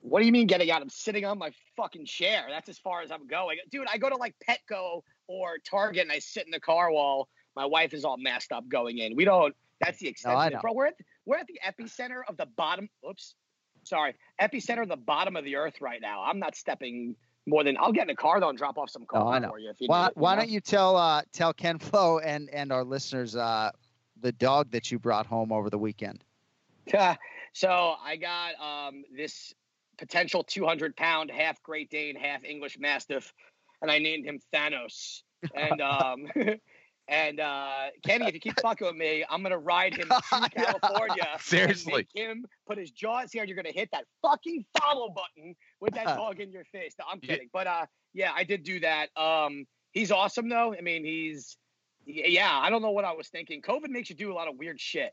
What do you mean getting out? I'm sitting on my fucking chair. That's as far as I'm going. Dude, I go to like Petco or Target and I sit in the car while my wife is all messed up going in. We don't, that's the extent no, of it. Bro, we're at, we're at the epicenter of the bottom, oops, sorry, epicenter of the bottom of the earth right now. I'm not stepping more than, I'll get in the car though and drop off some coffee for you. If you why you know? don't you tell, uh, tell Ken Flo and, and our listeners uh, the dog that you brought home over the weekend? so I got um, this potential 200 pound half Great Dane, half English Mastiff, and I named him Thanos. And um, and uh, Kenny, if you keep fucking with me, I'm gonna ride him to California. Seriously, him put his jaws here, and you're gonna hit that fucking follow button with that dog in your face. No, I'm kidding, but uh, yeah, I did do that. Um, he's awesome though. I mean, he's yeah. I don't know what I was thinking. COVID makes you do a lot of weird shit,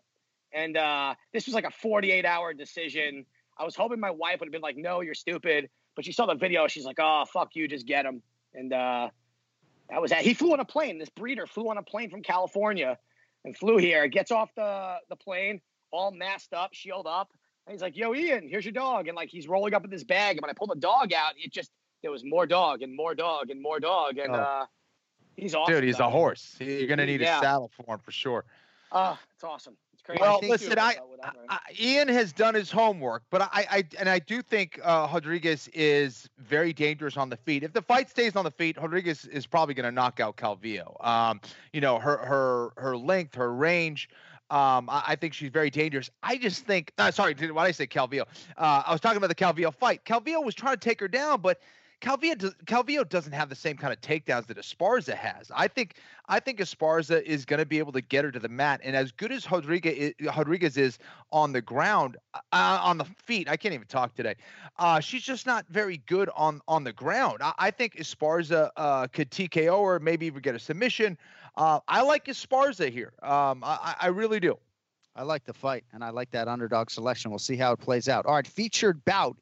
and uh, this was like a 48 hour decision. I was hoping my wife would have been like, "No, you're stupid," but she saw the video. She's like, "Oh, fuck you, just get him." And uh, that was that. He flew on a plane. This breeder flew on a plane from California and flew here. Gets off the the plane, all masked up, shield up, and he's like, "Yo, Ian, here's your dog." And like he's rolling up in this bag. And when I pulled the dog out, it just there was more dog and more dog and more dog. And Oh. uh, he's awesome. dude, he's though. a horse. You're gonna need Yeah. a saddle for him for sure. Oh, it's awesome. Crazy. Well, listen, I. I, Ian has done his homework, but I, I and I do think uh, Rodriguez is very dangerous on the feet. If the fight stays on the feet, Rodriguez is probably going to knock out Calvillo. Um, you know, her her her length, her range. Um, I, I think she's very dangerous. I just think, uh, sorry, why did I say Calvillo? Uh, I was talking about the Calvillo fight. Calvillo was trying to take her down, but Calvillo, does, Calvillo doesn't have the same kind of takedowns that Esparza has. I think I think Esparza is going to be able to get her to the mat, and as good as Rodriguez is, Rodriguez is on the ground, uh, on the feet, I can't even talk today. Uh, she's just not very good on on the ground. I, I think Esparza uh, could TKO or maybe even get a submission. Uh, I like Esparza here. Um, I, I really do. I like the fight, and I like that underdog selection. We'll see how it plays out. All right, featured bout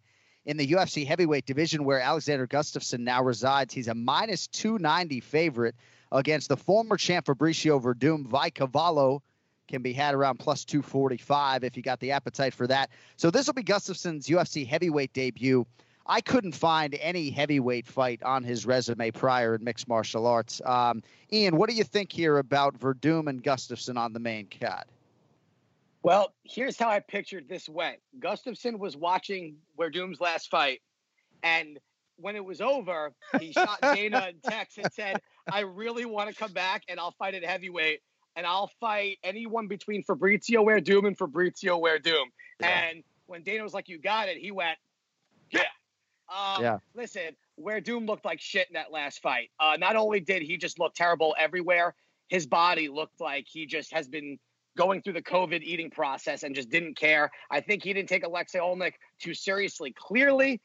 in the UFC heavyweight division where Alexander Gustafsson now resides. He's a minus 290 favorite against the former champ Fabricio Werdum. Vai Cavalo can be had around plus 245 if you got the appetite for that. So this will be Gustafsson's UFC heavyweight debut. I couldn't find any heavyweight fight on his resume prior in mixed martial arts. Um, Ian, what do you think here about Werdum and Gustafsson on the main card? Well, here's how I pictured this went. Gustafsson was watching Werdum's last fight, and when it was over, he shot Dana a text and said, "I really want to come back, and I'll fight at heavyweight, and I'll fight anyone between Fabricio Werdum and Fabricio Werdum." And when Dana was like, "You got it," he went, "Yeah." Um, Yeah. Listen, Werdum looked like shit in that last fight. Uh, not only did he just look terrible everywhere, his body looked like he just has been going through the COVID eating process and just didn't care. I think he didn't take Alexei Oleinik too seriously, clearly.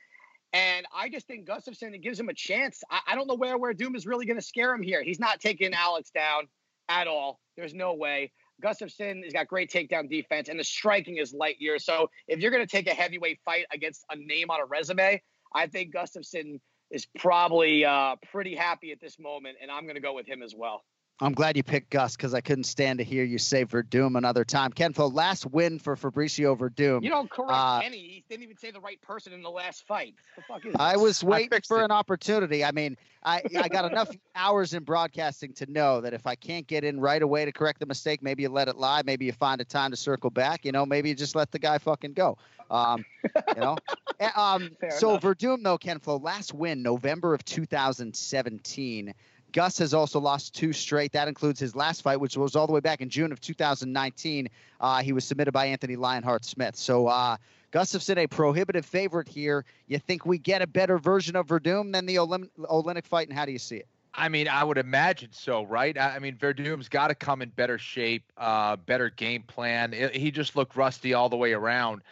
And I just think Gustafsson, it gives him a chance. I, I don't know where Werdum is really going to scare him here. He's not taking Alex down at all. There's no way. Gustafsson has got great takedown defense, and the striking is light years. So if you're going to take a heavyweight fight against a name on a resume, I think Gustafsson is probably uh, pretty happy at this moment, and I'm going to go with him as well. I'm glad you picked Gus because I couldn't stand to hear you say Werdum another time. Ken Flo, last win for Fabricio Werdum. You don't correct Uh, Kenny. He didn't even say the right person in the last fight. The fuck is I was waiting fixed for it. an opportunity. I mean, I, I got enough hours in broadcasting to know that if I can't get in right away to correct the mistake, maybe you let it lie. Maybe you find a time to circle back. You know, maybe you just let the guy fucking go. Um, you know. Eh, um, so enough. Werdum though, Ken Flo, last win November of 2017. Gus has also lost two straight. That includes his last fight, which was all the way back in June of 2019. Uh, he was submitted by Anthony Lionheart Smith. So uh, Gustafsson, a prohibitive favorite here. You think we get a better version of Werdum than the Olim- Oleinik fight, and how do you see it? I mean, I would imagine so, right? I mean, Werdum's got to come in better shape, uh, better game plan. I- he just looked rusty all the way around,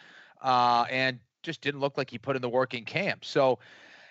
uh, and just didn't look like he put in the work in camp. So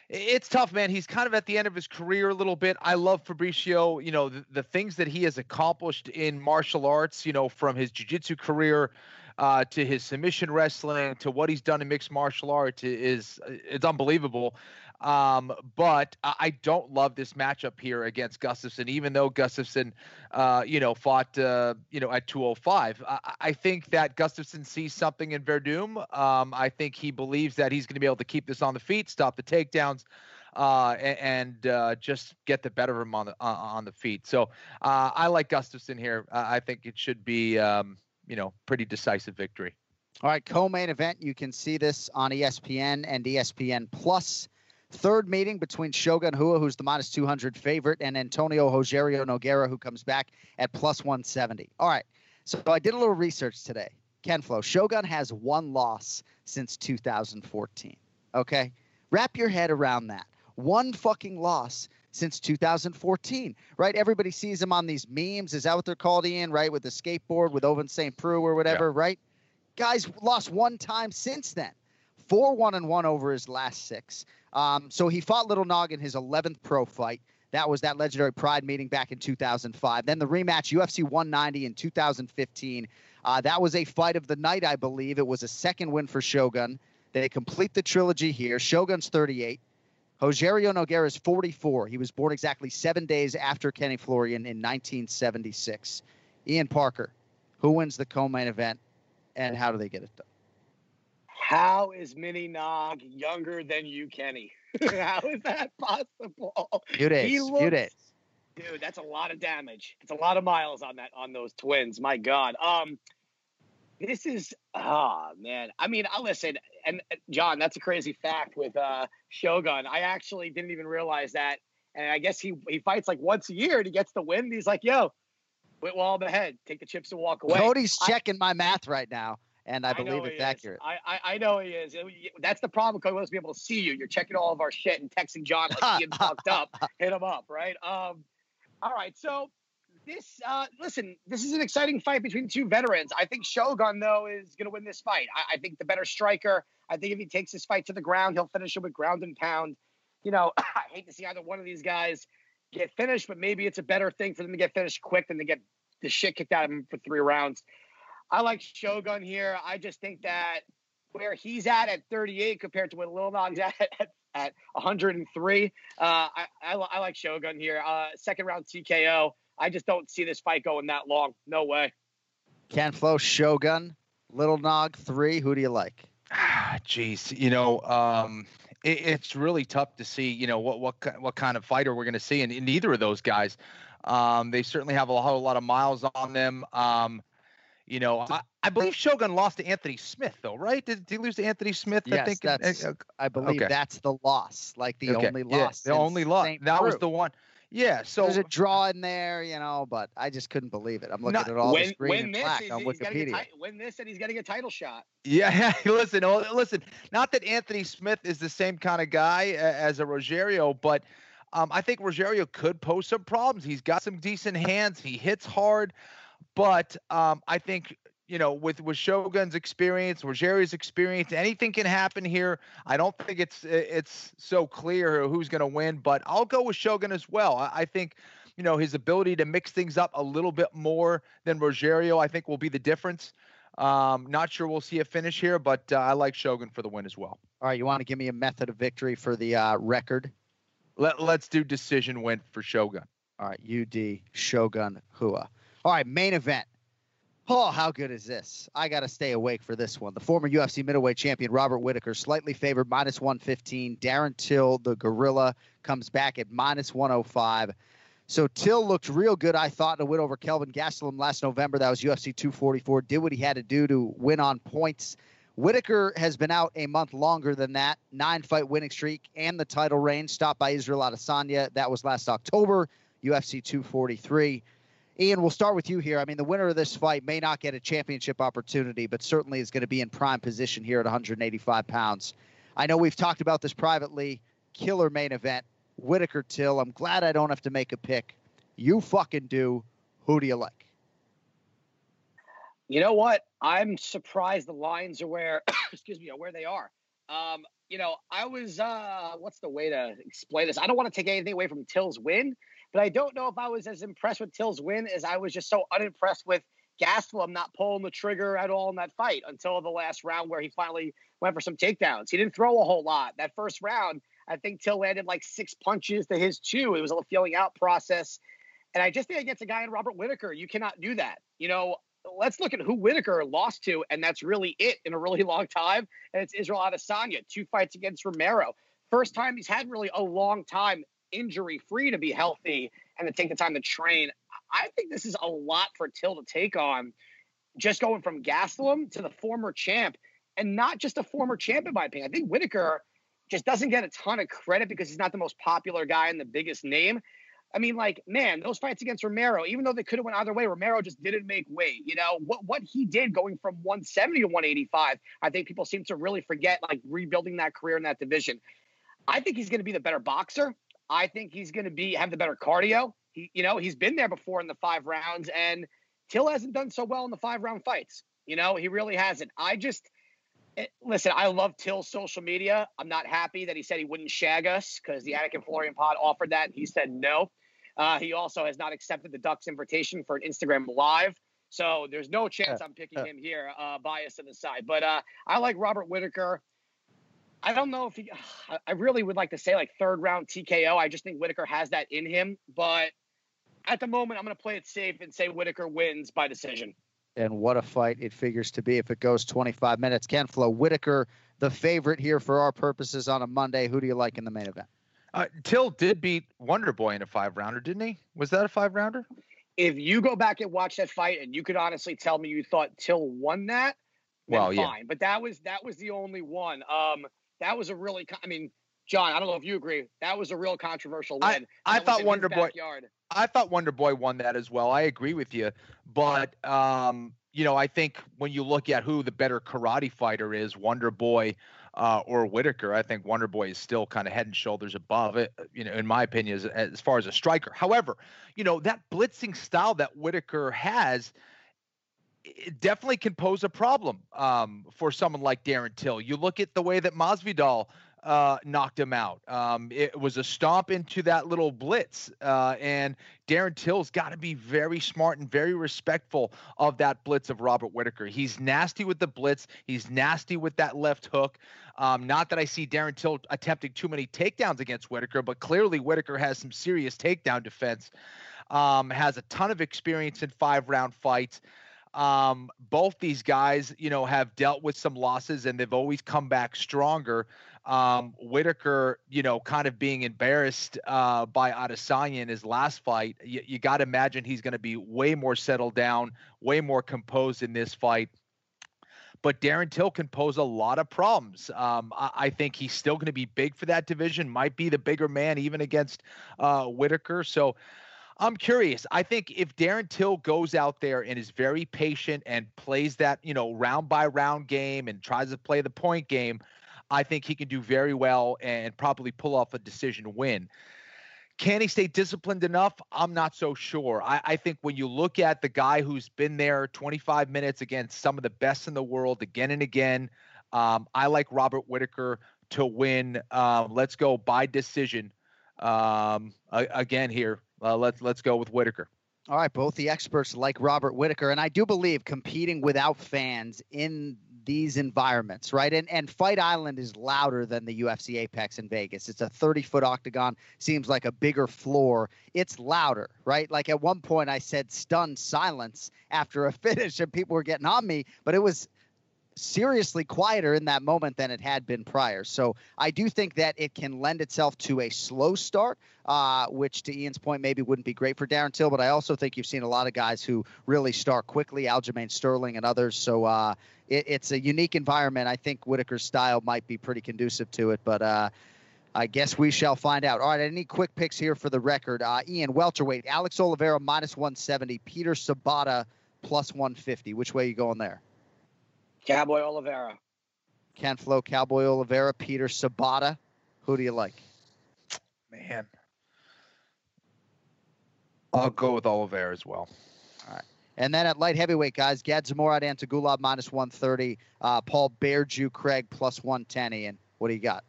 it's tough, man. He's kind of at the end of his career a little bit. I love Fabricio. You know, the, the things that he has accomplished in martial arts. You know, from his jiu-jitsu career. Uh, to his submission wrestling, to what he's done in mixed martial arts is it's unbelievable. Um, but I don't love this matchup here against Gustafsson, even though Gustafsson, uh, you know, fought, uh, you know, at 205. I, I think that Gustafsson sees something in Werdum. Um, I think he believes that he's going to be able to keep this on the feet, stop the takedowns, uh, and uh, just get the better of him on the on, on the feet. So uh, I like Gustafsson here. Uh, I think it should be, um, you know, pretty decisive victory. All right, co-main event. You can see this on ESPN and ESPN Plus. Third meeting between Shogun Rua, who's the minus 200 favorite, and Antonio Rogerio Nogueira, who comes back at plus 170. All right, so I did a little research today. Ken Flo, Shogun has one loss since 2014. Okay, wrap your head around that. One fucking loss since 2014, right? Everybody sees him on these memes. Is that what they're called, Ian? Right, with the skateboard with Ovince St. Preux or whatever, right? Guys lost one time since then. Four one and one over his last six. Um, so he fought Little Nog in his 11th pro fight. That was that legendary Pride meeting back in 2005. Then the rematch, UFC 190 in 2015. Uh, that was a fight of the night, I believe. It was a second win for Shogun. They complete the trilogy here. Shogun's 38. Rogerio Nogueira is 44. He was born exactly seven days after Kenny Florian in 1976. Ian Parker, who wins the co-main event, and how do they get it done? How is Mini Nog younger than you, Kenny? How is that possible? Few days. He Few days. Dude, that's a lot of damage. It's a lot of miles on that on those twins. My God. Um, this is ah man. I mean, I listen, and uh, Jon, that's a crazy fact with uh Shogun. I actually didn't even realize that, and I guess he he fights like once a year and he gets the win. He's like, yo, quit while I'm ahead, take the chips and walk away. Cody's I- checking my math right now, and I believe it's accurate. I, I I know he is. That's the problem. Cody wants to be able to see you. You're checking all of our shit and texting Jon like he had fucked up. Hit him up, right? Um, all right. So this, uh, listen, this is an exciting fight between two veterans. I think Shogun though is going to win this fight. I, I think the better striker. I think if he takes this fight to the ground, he'll finish it with ground and pound. You know, I hate to see either one of these guys get finished, but maybe it's a better thing for them to get finished quick than to get the shit kicked out of them for three rounds. I like Shogun here. I just think that where he's at at 38 compared to where Lil Nog's at at, at 103, uh, I, I, I like Shogun here. Uh, second round TKO. I just don't see this fight going that long. No way. Ken Flo, Shogun, Little Nog, three. Who do you like? Ah, Jeez, you know, um, it, it's really tough to see, you know, what what what kind of fighter we're going to see in, in either of those guys. Um, they certainly have a whole lot of miles on them. Um, you know, I, I believe Shogun lost to Anthony Smith, though, right? Did, did he lose to Anthony Smith? I Yes, think. that's. Uh, I believe okay. that's the loss, like the okay, only yeah, loss. the only loss. St. That was the one. Yeah. So There's a draw in there, you know, but I just couldn't believe it. I'm looking Not- at all Win, this green win and black He's, on he's getting a Wikipedia. ti- win this, and he's getting a title shot. Yeah, listen, oh, listen. Not that Anthony Smith is the same kind of guy as a Rogerio, but um, I think Rogerio could pose some problems. He's got some decent hands. He hits hard, but um, I think you know with with Shogun's experience, Rogerio's experience, anything can happen here. I don't think it's it's so clear who's going to win, but I'll go with Shogun as well. I, I think. You know his ability to mix things up a little bit more than Rogerio, I think, will be the difference. Um, not sure we'll see a finish here, but uh, I like Shogun for the win as well. All right, you want to give me a method of victory for the uh, record? Let, let's do decision win for Shogun. All right, UD Shogun Rua. All right, main event. Oh, how good is this? I got to stay awake for this one. The former UFC middleweight champion Robert Whittaker, slightly favored minus 115. Darren Till, the Gorilla, comes back at minus 105. So Till looked real good, I thought, a win over Kelvin Gastelum last November. That was UFC 244. Did what he had to do to win on points. Whittaker has been out a month longer than that. Nine fight winning streak and the title reign, stopped by Israel Adesanya. That was last October, UFC 243. Ian, we'll start with you here. I mean, the winner of this fight may not get a championship opportunity, but certainly is going to be in prime position here at 185 pounds. I know we've talked about this privately. Killer main event. Whittaker Till. I'm glad I don't have to make a pick. You fucking do. Who do you like? You know what? I'm surprised the lines are where, excuse me, where they are. Um, you know, I was, uh, what's the way to explain this? I don't want to take anything away from Till's win, but I don't know if I was as impressed with Till's win as I was just so unimpressed with Gastelum not pulling the trigger at all in that fight until the last round where he finally went for some takedowns. He didn't throw a whole lot. That first round, I think Till landed like six punches to his two. It was a feeling out process. And I just think against a guy in Robert Whittaker, you cannot do that. You know, let's look at who Whittaker lost to, and that's really it in a really long time. And it's Israel Adesanya, two fights against Romero. First time he's had really a long time injury free to be healthy and to take the time to train. I think this is a lot for Till to take on, just going from Gastelum to the former champ, and not just a former champ, in my opinion. I think Whittaker just doesn't get a ton of credit because he's not the most popular guy and the biggest name. I mean, like, man, those fights against Romero, even though they could have went either way, Romero just didn't make weight. You know what what he did going from 170 to 185. I think people seem to really forget, like rebuilding that career in that division. I think he's going to be the better boxer. I think he's going to be have the better cardio. He, you know, he's been there before in the five rounds, and Till hasn't done so well in the five round fights. You know, he really hasn't. I just it, eh, listen. I love Till's social media. I'm not happy that he said he wouldn't shag us because the Anik and Florian pod offered that. and He said no. Uh, he also has not accepted the Ducks invitation for an Instagram live. So there's no chance I'm picking him here, uh, bias on the side. But uh, I like Robert Whittaker. I don't know if he, I really would like to say like third round TKO. I just think Whittaker has that in him. But at the moment, I'm going to play it safe and say Whittaker wins by decision. And what a fight it figures to be if it goes 25 minutes. Ken Flo Whittaker, the favorite here for our purposes on a Monday. Who do you like in the main event? Uh, Till did beat Wonder Boy in a five rounder, didn't he? Was that a five rounder? If you go back and watch that fight, and you could honestly tell me you thought Till won that, well, fine. Yeah. But that was that was the only one. Um, that was a really, I mean, Jon, I don't know if you agree. That was a real controversial win. I, I thought Wonder Boy. I thought Wonder Boy won that as well. I agree with you, but um, you know, I think when you look at who the better karate fighter is, Wonder Boy uh, or Whittaker, I think Wonder Boy is still kind of head and shoulders above it, you know, in my opinion, as, as far as a striker. However, you know, that blitzing style that Whittaker has it definitely can pose a problem um, for someone like Darren Till. You look at the way that Masvidal uh, knocked him out. Um, it was a stomp into that little blitz. Uh, and Darren Till's got to be very smart and very respectful of that blitz of Robert Whittaker. He's nasty with the blitz, he's nasty with that left hook. Um, not that I see Darren Till attempting too many takedowns against Whittaker, but clearly Whittaker has some serious takedown defense. Um, has a ton of experience in five round fights. Um, both these guys, you know, have dealt with some losses and they've always come back stronger. Um, Whittaker, you know, kind of being embarrassed uh, by Adesanya in his last fight. You, you got to imagine he's going to be way more settled down, way more composed in this fight. But Darren Till can pose a lot of problems. Um, I, I, think he's still going to be big for that division. Might be the bigger man even against uh, Whittaker. So I'm curious. I think if Darren Till goes out there and is very patient and plays that, you know, round by round game and tries to play the point game, I think he can do very well and probably pull off a decision win. Can he stay disciplined enough? I'm not so sure. I, I, think when you look at the guy who's been there 25 minutes against some of the best in the world again and again, um, I like Robert Whittaker to win. Um, let's go by decision um, again here uh, let's let's go with Whittaker. All right, both the experts like Robert Whittaker, and I do believe competing without fans in these environments, right? And and Fight Island is louder than the UFC Apex in Vegas. It's a 30 foot octagon, seems like a bigger floor. It's louder, right? Like at one point I said stunned silence after a finish and people were getting on me, but it was seriously quieter in that moment than it had been prior. So I do think that it can lend itself to a slow start, uh, which to Ian's point maybe wouldn't be great for Darren Till. But I also think you've seen a lot of guys who really start quickly, Aljamain Sterling and others. So uh, it, it's a unique environment. I think Whittaker's style might be pretty conducive to it, but. Uh, I guess we shall find out. All right, any quick picks here for the record? Uh, Ian welterweight, Alex Oliveira minus 170, Peter Sobotta plus 150. Which way are you going there? Cowboy Oliveira. Ken Flo, Cowboy Oliveira, Peter Sobotta. Who do you like? Man. I'll go with Oliveira as well. All right. And then at light heavyweight, guys, Gadzhimurad Antigulov minus 130, uh, Paul Bear Jew Craig plus 110. Ian, what do you got?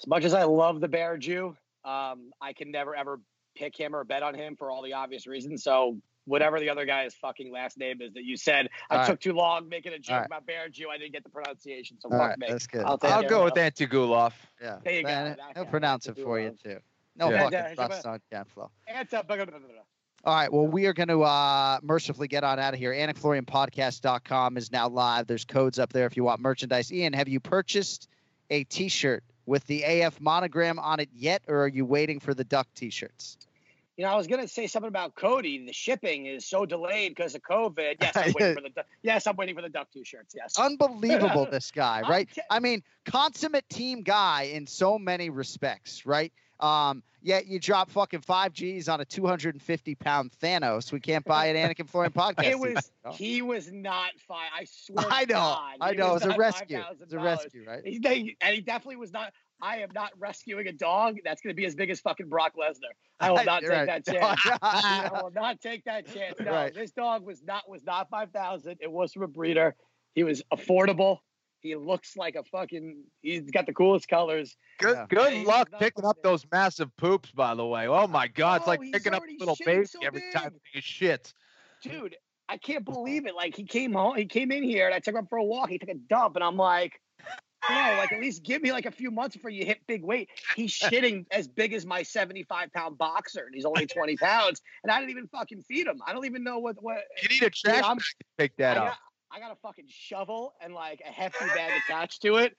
As much as I love the Bear Jew, um, I can never ever pick him or bet on him for all the obvious reasons. So whatever the other guy's fucking last name is that you said. I All took right. too long making a joke right. about Bear Jew. I didn't get the pronunciation, so All fuck right, me. that's good. I'll, I'll go with Antigulov. Yeah. There you go. Man, That He'll guy. pronounce it for you, too. No Yeah. fucking Yeah. trust on Ken All right. Well, we are going to uh, mercifully get on out of here. AnikFlorianPodcast.com is now live. There's codes up there if you want merchandise. Ian, have you purchased a T-shirt with the AF monogram on it yet, or are you waiting for the Duck T-shirts? You know, I was gonna say something about Cody. The shipping is so delayed because of COVID. Yes, I'm waiting for the. Yes, I'm waiting for the duck t-shirts. Yes. Unbelievable, this guy, right? te- I mean, consummate team guy in so many respects, right? Um, yet you drop fucking five G's on a 250 pound Thanos. We can't buy an Anik and Florian podcast. It was. Oh. He was not fine. I swear. I to know, God, I know. It was a rescue. $5,000. It's a rescue, right? He, they, and he definitely was not. I am not rescuing a dog that's going to be as big as fucking Brock Lesnar. I will not take Right. that chance. I will not take that chance. No, Right. this dog was not was not five thousand. It was from a breeder. He was affordable. He looks like a fucking. He's got the coolest colors. Good Yeah. good Hey, luck picking up those massive poops, by the way. Oh my god, it's Oh, like picking up a little shitting baby so every big. time he shits. dude, I can't believe it. Like he came home, he came in here, and I took him for a walk. He took a dump, and I'm like, no, like at least give me like a few months before you hit big weight. He's shitting as big as my 75 pound boxer, and he's only 20 pounds, and I didn't even fucking feed him. I don't even know what what. You need a trash I'm- bag to pick that I up. got, I got a fucking shovel and like a hefty bag attached to it.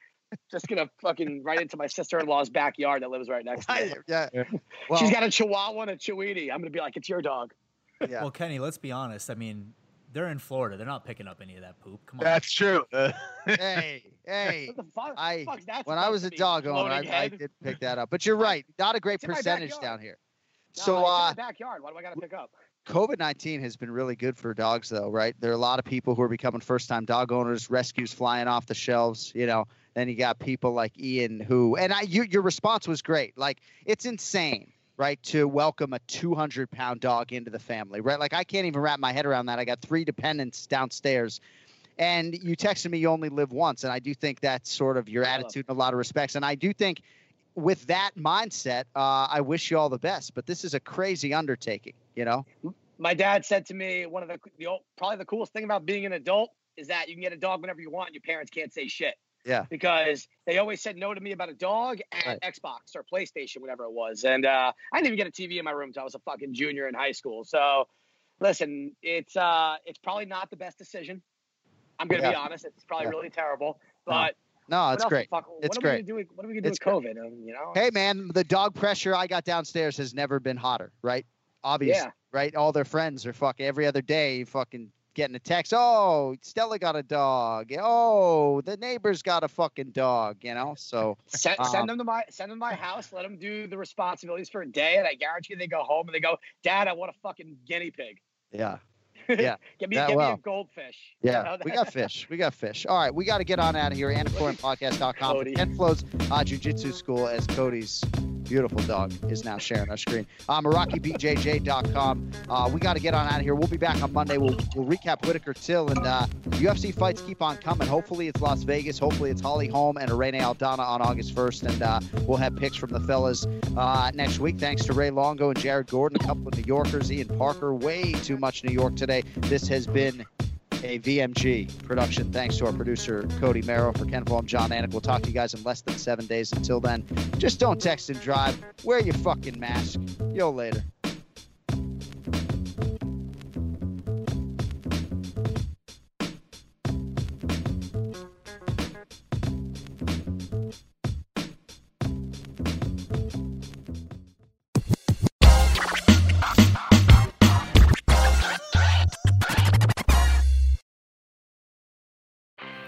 Just gonna fucking right into my sister in law's backyard that lives right next to me. yeah. Yeah. Well, She's got a Chihuahua and a Chiweenie. I'm gonna be like, it's your dog. yeah. Well, Kenny, let's be honest. I mean, they're in Florida. They're not picking up any of that poop. Come on. That's true. hey, hey. Fuck? I fuck's when I was a supposed to be? dog owner, I, Floating I did pick that up. But you're right, not a great It's percentage down here. No, So it's in uh, backyard. Why do I gotta pick up? COVID 19 has been really good for dogs, though, right? There are a lot of people who are becoming first time dog owners, rescues flying off the shelves, you know. Then you got people like Ian who, and I, you, your response was great. Like, it's insane, right, to welcome a 200 pound dog into the family, right? Like, I can't even wrap my head around that. I got three dependents downstairs. And you texted me you only live once. And I do think that's sort of your I attitude in a lot of respects. And I do think with that mindset, uh, I wish you all the best. But this is a crazy undertaking, you know? My dad said to me, one of the, the old- probably the coolest thing about being an adult is that you can get a dog whenever you want. and Your parents can't say shit Yeah. because they always said no to me about a dog and Xbox or PlayStation, whatever it was. And uh, I didn't even get a TV in my room until I was a fucking junior in high school. So, listen, it's uh, it's probably not the best decision. I'm gonna be honest; it's probably Yeah. really terrible. But No, it's great. Fuck, It's what Are we great. what are we gonna do It's with COVID? Um, you know? Hey, man, the dog pressure I got downstairs has never been hotter, right? Obviously, Yeah. right? All their friends are fucking every other day, fucking getting a text. Oh, Stella got a dog. Oh, the neighbor's got a fucking dog. You know, so Send, um, send them to my send them to my house. Let them do the responsibilities for a day, and I guarantee you they go home and they go, "Dad, I want a fucking guinea pig. yeah, yeah. Get me, Yeah, get me a goldfish." You Yeah, know, we got fish. We got fish. All right, we got to get on out of here. AnikFlorianPodcast.com. Cody. Ken Flo's uh, Jiu-Jitsu School as Cody's beautiful dog is now sharing our screen. Uh, MerakiBJJ.com. Uh, we got to get on out of here. We'll be back on Monday. We'll, we'll recap Whittaker Till and uh, UFC fights keep on coming. Hopefully it's Las Vegas. Hopefully it's Holly Holm and Irene Aldana on August 1st. And uh, we'll have picks from the fellas uh, next week. Thanks to Ray Longo and Jared Gordon, a couple of New Yorkers, Ian Parker. Way too much New York today. This has been a VMG production. Thanks to our producer, Cody Merrow. For Ken I'm Jon Anik. We'll talk to you guys in less than seven days. Until then, just don't text and drive. Wear your fucking mask. Yo, later.